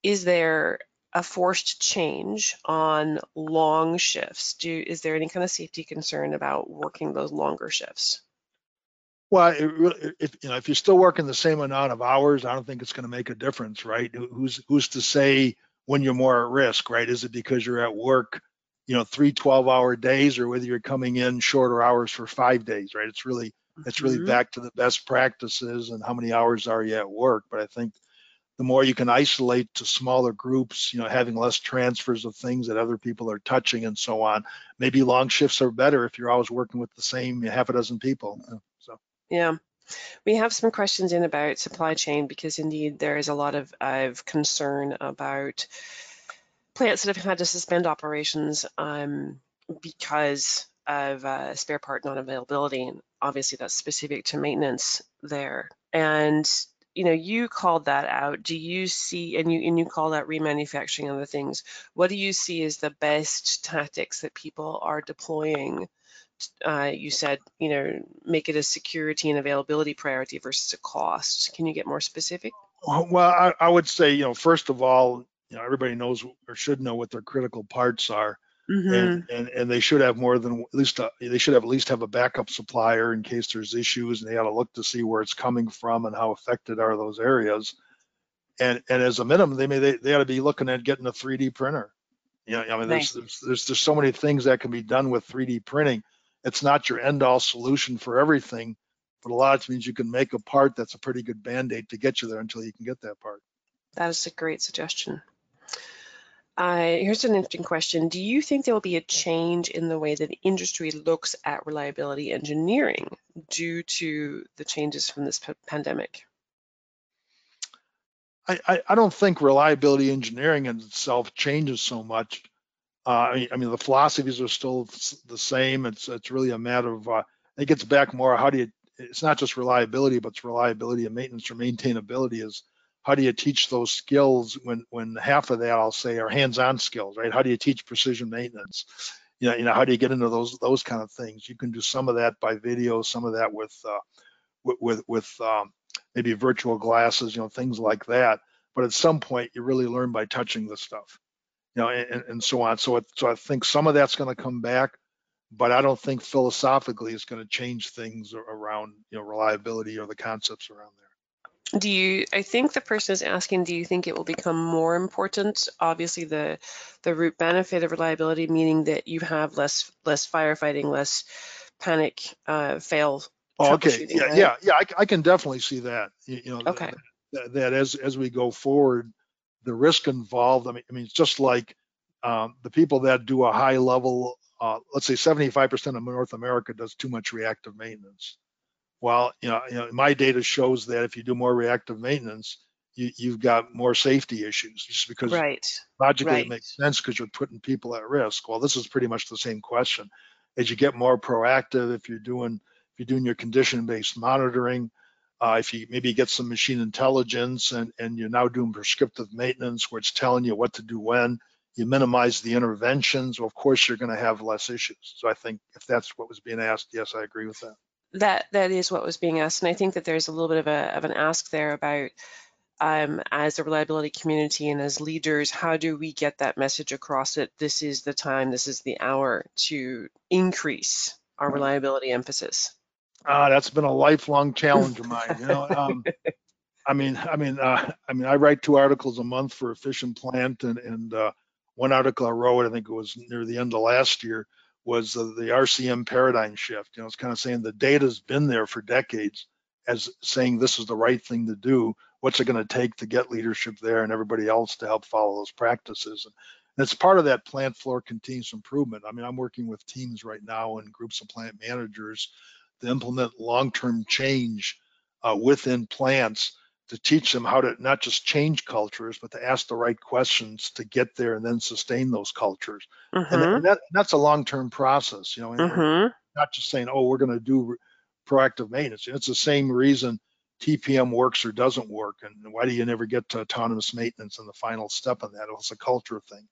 is there a forced change on long shifts? Do is there any kind of safety concern about working those longer shifts? Well, it really, if, you know, if you're still working the same amount of hours, I don't think it's going to make a difference, right? Who's, who's to say when you're more at risk, right? Is it because you're at work, you know, three 12 hour days or whether you're coming in shorter hours for five days, right? It's really, it's really Mhm. back to the best practices and how many hours are you at work. But I think the more you can isolate to smaller groups, you know, having less transfers of things that other people are touching and so on, maybe long shifts are better if you're always working with the same half a dozen people. So. Yeah. We have some questions in about supply chain because indeed there is a lot of, of concern about plants that have had to suspend operations um, because of uh, spare part non-availability. And obviously that's specific to maintenance there. And you know, you called that out. Do you see, and you and you call that remanufacturing other things. What do you see as the best tactics that people are deploying uh, you said, you know, make it a security and availability priority versus a cost. Can you get more specific? Well, I, I would say, you know, first of all, you know, everybody knows or should know what their critical parts are, Mm-hmm. and and and they should have more than at least a, they should have at least have a backup supplier in case there's issues, and they ought to look to see where it's coming from and how affected are those areas. And and as a minimum, they may they, they ought to be looking at getting a 3D printer. You know, I mean, there's, there's there's there's so many things that can be done with 3D printing. It's not your end all solution for everything, but a lot of times you can make a part that's a pretty good band aid to get you there until you can get that part. That is a great suggestion. Uh, here's an interesting question. Do you think there will be a change in the way that the industry looks at reliability engineering due to the changes from this pandemic? I, I, I, don't think reliability engineering in itself changes so much. Uh, I, mean, I, mean, the philosophies are still the same. It's it's really a matter of uh, it gets back more how do you? It's not just reliability, but it's reliability and maintenance or maintainability is how do you teach those skills when when half of that I'll say are hands-on skills, right? How do you teach precision maintenance? You know, you know, how do you get into those those kind of things? You can do some of that by video, some of that with uh, with with, um, maybe virtual glasses, you know, things like that. But at some point, you really learn by touching the stuff, you know, and, and so on. So, it, so I think some of that's going to come back, but I don't think philosophically it's going to change things around, you know, reliability or the concepts around there do you i think the person is asking do you think it will become more important? Obviously the the root benefit of reliability meaning that you have less less firefighting less panic uh, fail oh, okay. yeah right? yeah yeah I, I, can definitely see that you, you know okay. that, that, as as we go forward the risk involved i mean i mean it's just like um, the people that do a high level uh, let's say 75% of north america does too much reactive maintenance well, you know, you know, my data shows that if you do more reactive maintenance, you, have got more safety issues just because right. logically right. it makes sense because you're putting people at risk. Well, this is pretty much the same question. As you get more proactive, if you're doing if you're doing your condition-based monitoring, uh, if you maybe get some machine intelligence and, and you're now doing prescriptive maintenance where it's telling you what to do when, you minimize the interventions, well, of course you're going to have less issues. So I think if that's what was being asked, yes, I agree with that that that is what was being asked, and I think that there's a little bit of a of an ask there about um, as a reliability community and as leaders, how do we get that message across that this is the time, this is the hour to increase our reliability emphasis? Uh, that's been a lifelong challenge of mine. You know, um, *laughs* I mean, I mean, uh, I mean, I write two articles a month for Efficient Plant, and and uh, one article I wrote, I think it was near the end of last year, was the, the RCM paradigm shift. You know, it's kind of saying the data's been there for decades as saying this is the right thing to do. What's it going to take to get leadership there and everybody else to help follow those practices? And, it's part of that plant floor continuous improvement. I mean, I'm working with teams right now and groups of plant managers to implement long-term change uh, within plants to teach them how to not just change cultures, but to ask the right questions to get there and then sustain those cultures. Mm-hmm. And, and, that, that's a long-term process, you know, mm-hmm. not just saying, oh, we're going to do proactive maintenance. It's the same reason TPM works or doesn't work. And why do you never get to autonomous maintenance and the final step on that? Well, it's a culture thing.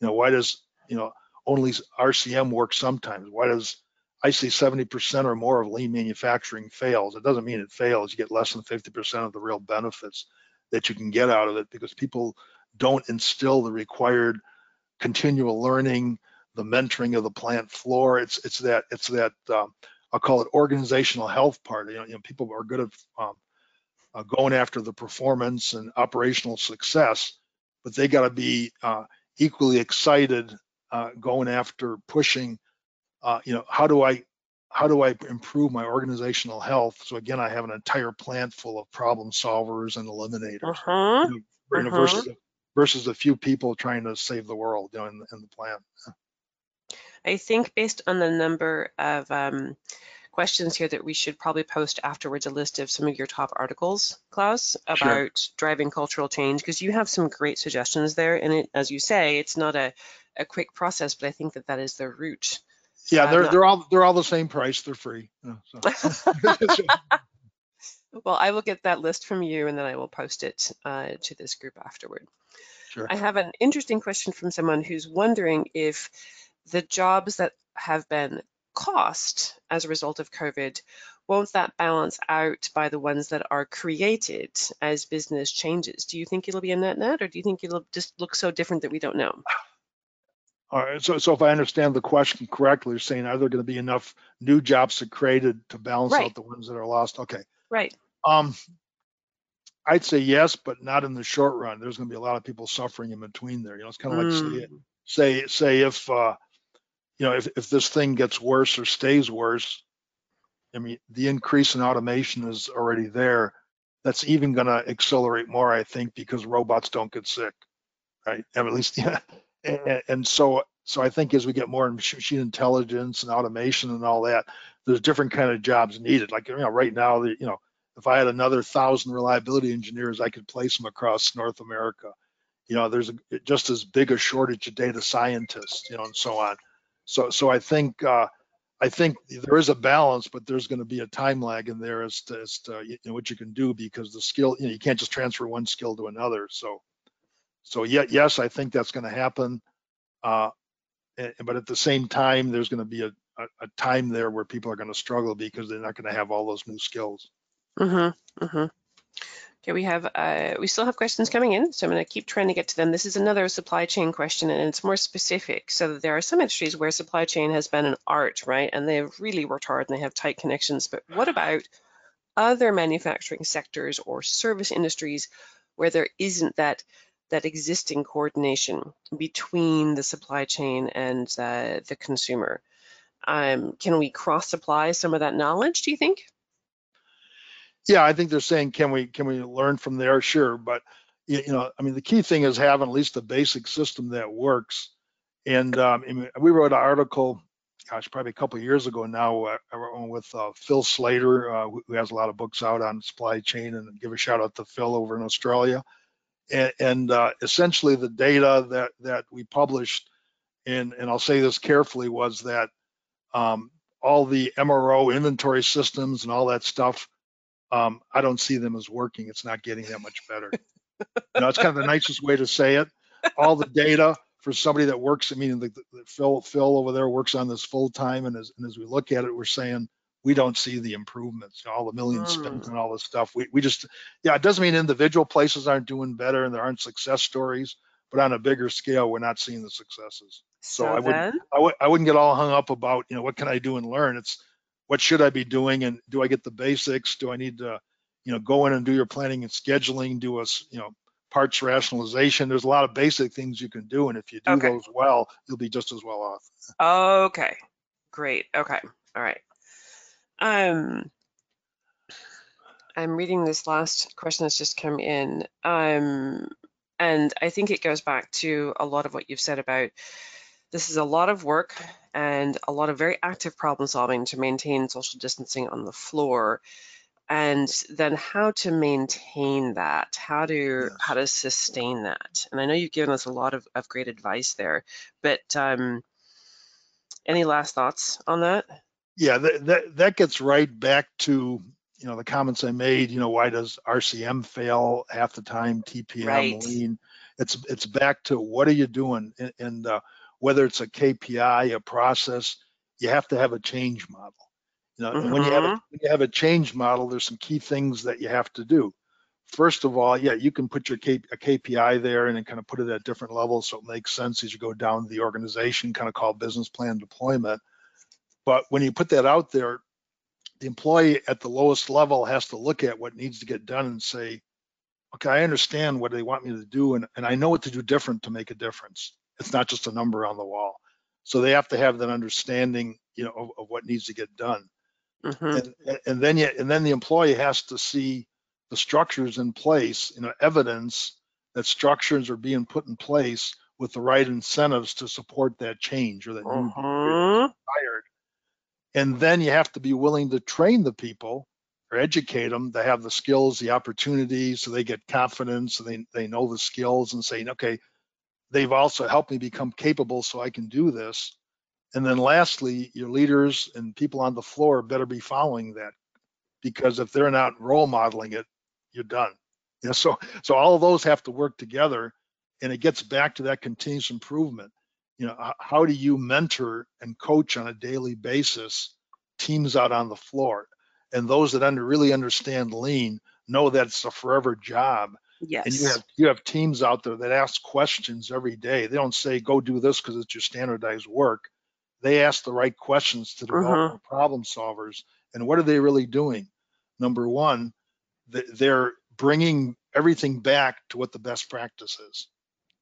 You know, why does, you know, only RCM work sometimes? Why does I see 70% or more of lean manufacturing fails. It doesn't mean it fails. You get less than 50% of the real benefits that you can get out of it because people don't instill the required continual learning, the mentoring of the plant floor. It's it's that it's that um, I'll call it organizational health part. You know, you know people are good at um, uh, going after the performance and operational success, but they got to be uh, equally excited uh, going after pushing uh, you know, how do I how do I improve my organizational health? So again, I have an entire plant full of problem solvers and eliminators, uh-huh. you know, uh-huh. versus, versus a few people trying to save the world, you know, in, in the plant. I think based on the number of um, questions here that we should probably post afterwards a list of some of your top articles, Klaus, about sure. driving cultural change, because you have some great suggestions there. And it, as you say, it's not a, a quick process, but I think that that is the root yeah, they're they're all they're all the same price. They're free. so. *laughs* *laughs* well, I will get that list from you, and then I will post it uh, to this group afterward. Sure. I have an interesting question from someone who's wondering if the jobs that have been cost as a result of COVID, won't that balance out by the ones that are created as business changes? Do you think it'll be a net net, or do you think it'll just look so different that we don't know? All right, so, so if I understand the question correctly, you're saying are there going to be enough new jobs created to balance right. out the ones that are lost? Okay. Right. Um, I'd say yes, but not in the short run. There's going to be a lot of people suffering in between there. You know, it's kind of mm. like say, say, say if uh, you know if if this thing gets worse or stays worse, I mean the increase in automation is already there. That's even going to accelerate more, I think, because robots don't get sick, right? At least, *laughs* yeah, and, so so I think as we get more machine intelligence and automation and all that, there's different kind of jobs needed. Like you know, right now, you know, if I had another thousand reliability engineers, I could place them across North America. You know, there's a, just as big a shortage of data scientists, you know, and so on. So so I think uh, I think there is a balance, but there's going to be a time lag in there as to, as to you know, what you can do because the skill, you know, you can't just transfer one skill to another. So so yeah, yes, I think that's going to happen. Uh, but at the same time, there's going to be a, a, a, time there where people are going to struggle because they're not going to have all those new skills. Mm-hmm. Mm-hmm. Okay, we have uh, we still have questions coming in, so I'm going to keep trying to get to them. This is another supply chain question, and it's more specific. So there are some industries where supply chain has been an art, right? And they've really worked hard and they have tight connections. But what about other manufacturing sectors or service industries where there isn't that that existing coordination between the supply chain and uh, the consumer. Um, can we cross supply some of that knowledge, do you think? Yeah, I think they're saying, can we can we learn from there? Sure, but you know, I mean, the key thing is having at least a basic system that works. And um, we wrote an article, gosh, probably a couple years ago now, uh, with uh, Phil Slater, uh, who has a lot of books out on supply chain, and give a shout out to Phil over in Australia and, and uh, essentially the data that that we published, and and I'll say this carefully, was that um, all the MRO inventory systems and all that stuff, um, I don't see them as working. It's not getting that much better. you know, it's kind of the nicest way to say it. All the data for somebody that works, I mean, the, the Phil Phil over there works on this full time, and as and as we look at it, we're saying we don't see the improvements, all the millions mm. spent and all this stuff. We, we just, yeah, it doesn't mean individual places aren't doing better and there aren't success stories, but on a bigger scale, we're not seeing the successes. So, so I would, I would, I wouldn't get all hung up about, you know, what can I do and learn? It's what should I be doing and do I get the basics? Do I need to, you know, go in and do your planning and scheduling? Do a, you know, parts rationalization. There's a lot of basic things you can do, and if you do okay. those well, you'll be just as well off. Okay, great. Okay, all right. Um, I'm reading this last question that's just come in. Um, and I think it goes back to a lot of what you've said about this is a lot of work and a lot of very active problem solving to maintain social distancing on the floor. And then how to maintain that how to how to sustain that. And i know you've given us a lot of, of great advice there but um, any last thoughts on that yeah, that, that, that gets right back to you know the comments I made. You know, why does RCM fail half the time? TPM, right. lean. It's it's back to what are you doing, and, and uh, whether it's a KPI, a process, you have to have a change model. You know, mm-hmm. when you have a, mm-hmm. when you have a change model, there's some key things that you have to do. First of all, yeah, you can put your K, a KPI there and then kind of put it at different levels so it makes sense as you go down the organization, kind of called business plan deployment. But when you put that out there, the employee at the lowest level has to look at what needs to get done and say, okay, I understand what they want me to do, and, and I know what to do different to make a difference. It's not just a number on the wall. So they have to have that understanding, you know, of, of what needs to get done. Mm-hmm. And, and then you, and then the employee has to see the structures in place, you know, evidence that structures are being put in place with the right incentives to support that change or that uh-huh. new hired and then you have to be willing to train the people or educate them to have the skills, the opportunities, so they get confidence, so they, they know the skills and saying, okay, they've also helped me become capable so I can do this. And then lastly, your leaders and people on the floor better be following that because if they're not role modeling it, you're done. Yeah, *laughs* so so all of those have to work together and it gets back to that continuous improvement you know how do you mentor and coach on a daily basis teams out on the floor? And those that under really understand lean know that it's a forever job. Yes and you have you have teams out there that ask questions every day. They don't say go do this because it's your standardized work. They ask the right questions to develop uh-huh. problem solvers. And what are they really doing? Number one they're bringing everything back to what the best practice is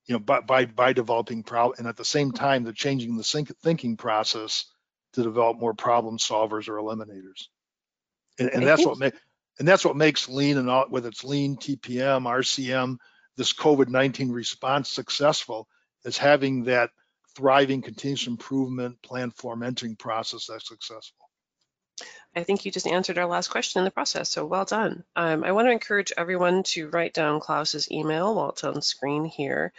you know, by by, by developing problem, and at the same time, they're changing the thinking process to develop more problem solvers or eliminators. And, and that's what makes and that's what makes lean and all, whether it's lean, TPM, RCM, this COVID-19 response successful is having that thriving continuous improvement plan for mentoring process that's successful. I think you just answered our last question in the process, so well done. Um, I want to encourage everyone to write down Klaus's email while it's on screen here,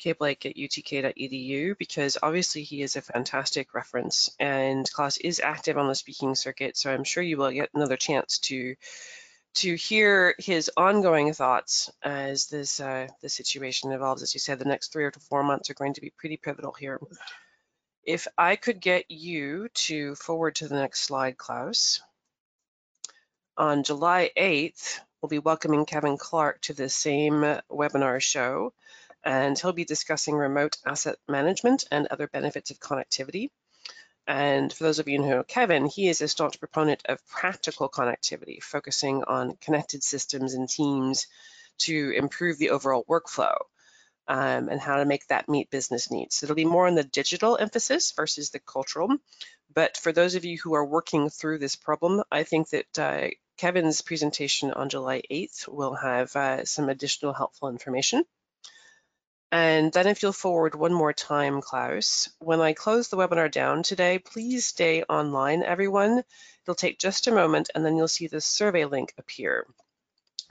kblache at utk.edu, because obviously he is a fantastic reference and Klaus is active on the speaking circuit, so I'm sure you will get another chance to to hear his ongoing thoughts as this uh, the situation evolves. As you said, the next three or four months are going to be pretty pivotal here. If I could get you to forward to the next slide, Klaus. On July 8th, we'll be welcoming Kevin Clark to the same webinar show, and he'll be discussing remote asset management and other benefits of connectivity. And for those of you who know Kevin, he is a staunch proponent of practical connectivity, focusing on connected systems and teams to improve the overall workflow um, and how to make that meet business needs. So it'll be more on the digital emphasis versus the cultural. But for those of you who are working through this problem, I think that uh, Kevin's presentation on July 8th will have uh, some additional helpful information. And then if you'll forward one more time, Klaus, when I close the webinar down today, please stay online, everyone. It'll take just a moment and then you'll see the survey link appear.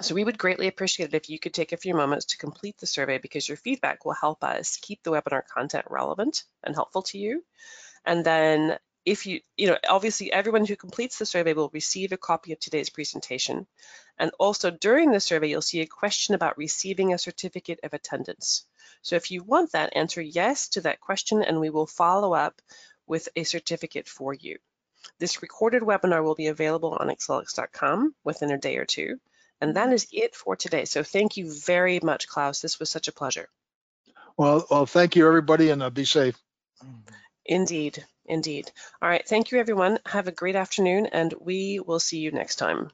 So we would greatly appreciate it if you could take a few moments to complete the survey because your feedback will help us keep the webinar content relevant and helpful to you. And then if you, you know, obviously everyone who completes the survey will receive a copy of today's presentation. And also during the survey, you'll see a question about receiving a certificate of attendance. So if you want that, answer yes to that question and we will follow up with a certificate for you. This recorded webinar will be available on Accelix.com within a day or two. And that is it for today. So thank you very much, Klaus. This was such a pleasure. Well, well, thank you everybody and uh, be safe. Indeed, indeed. All right, thank you everyone. Have a great afternoon and we will see you next time.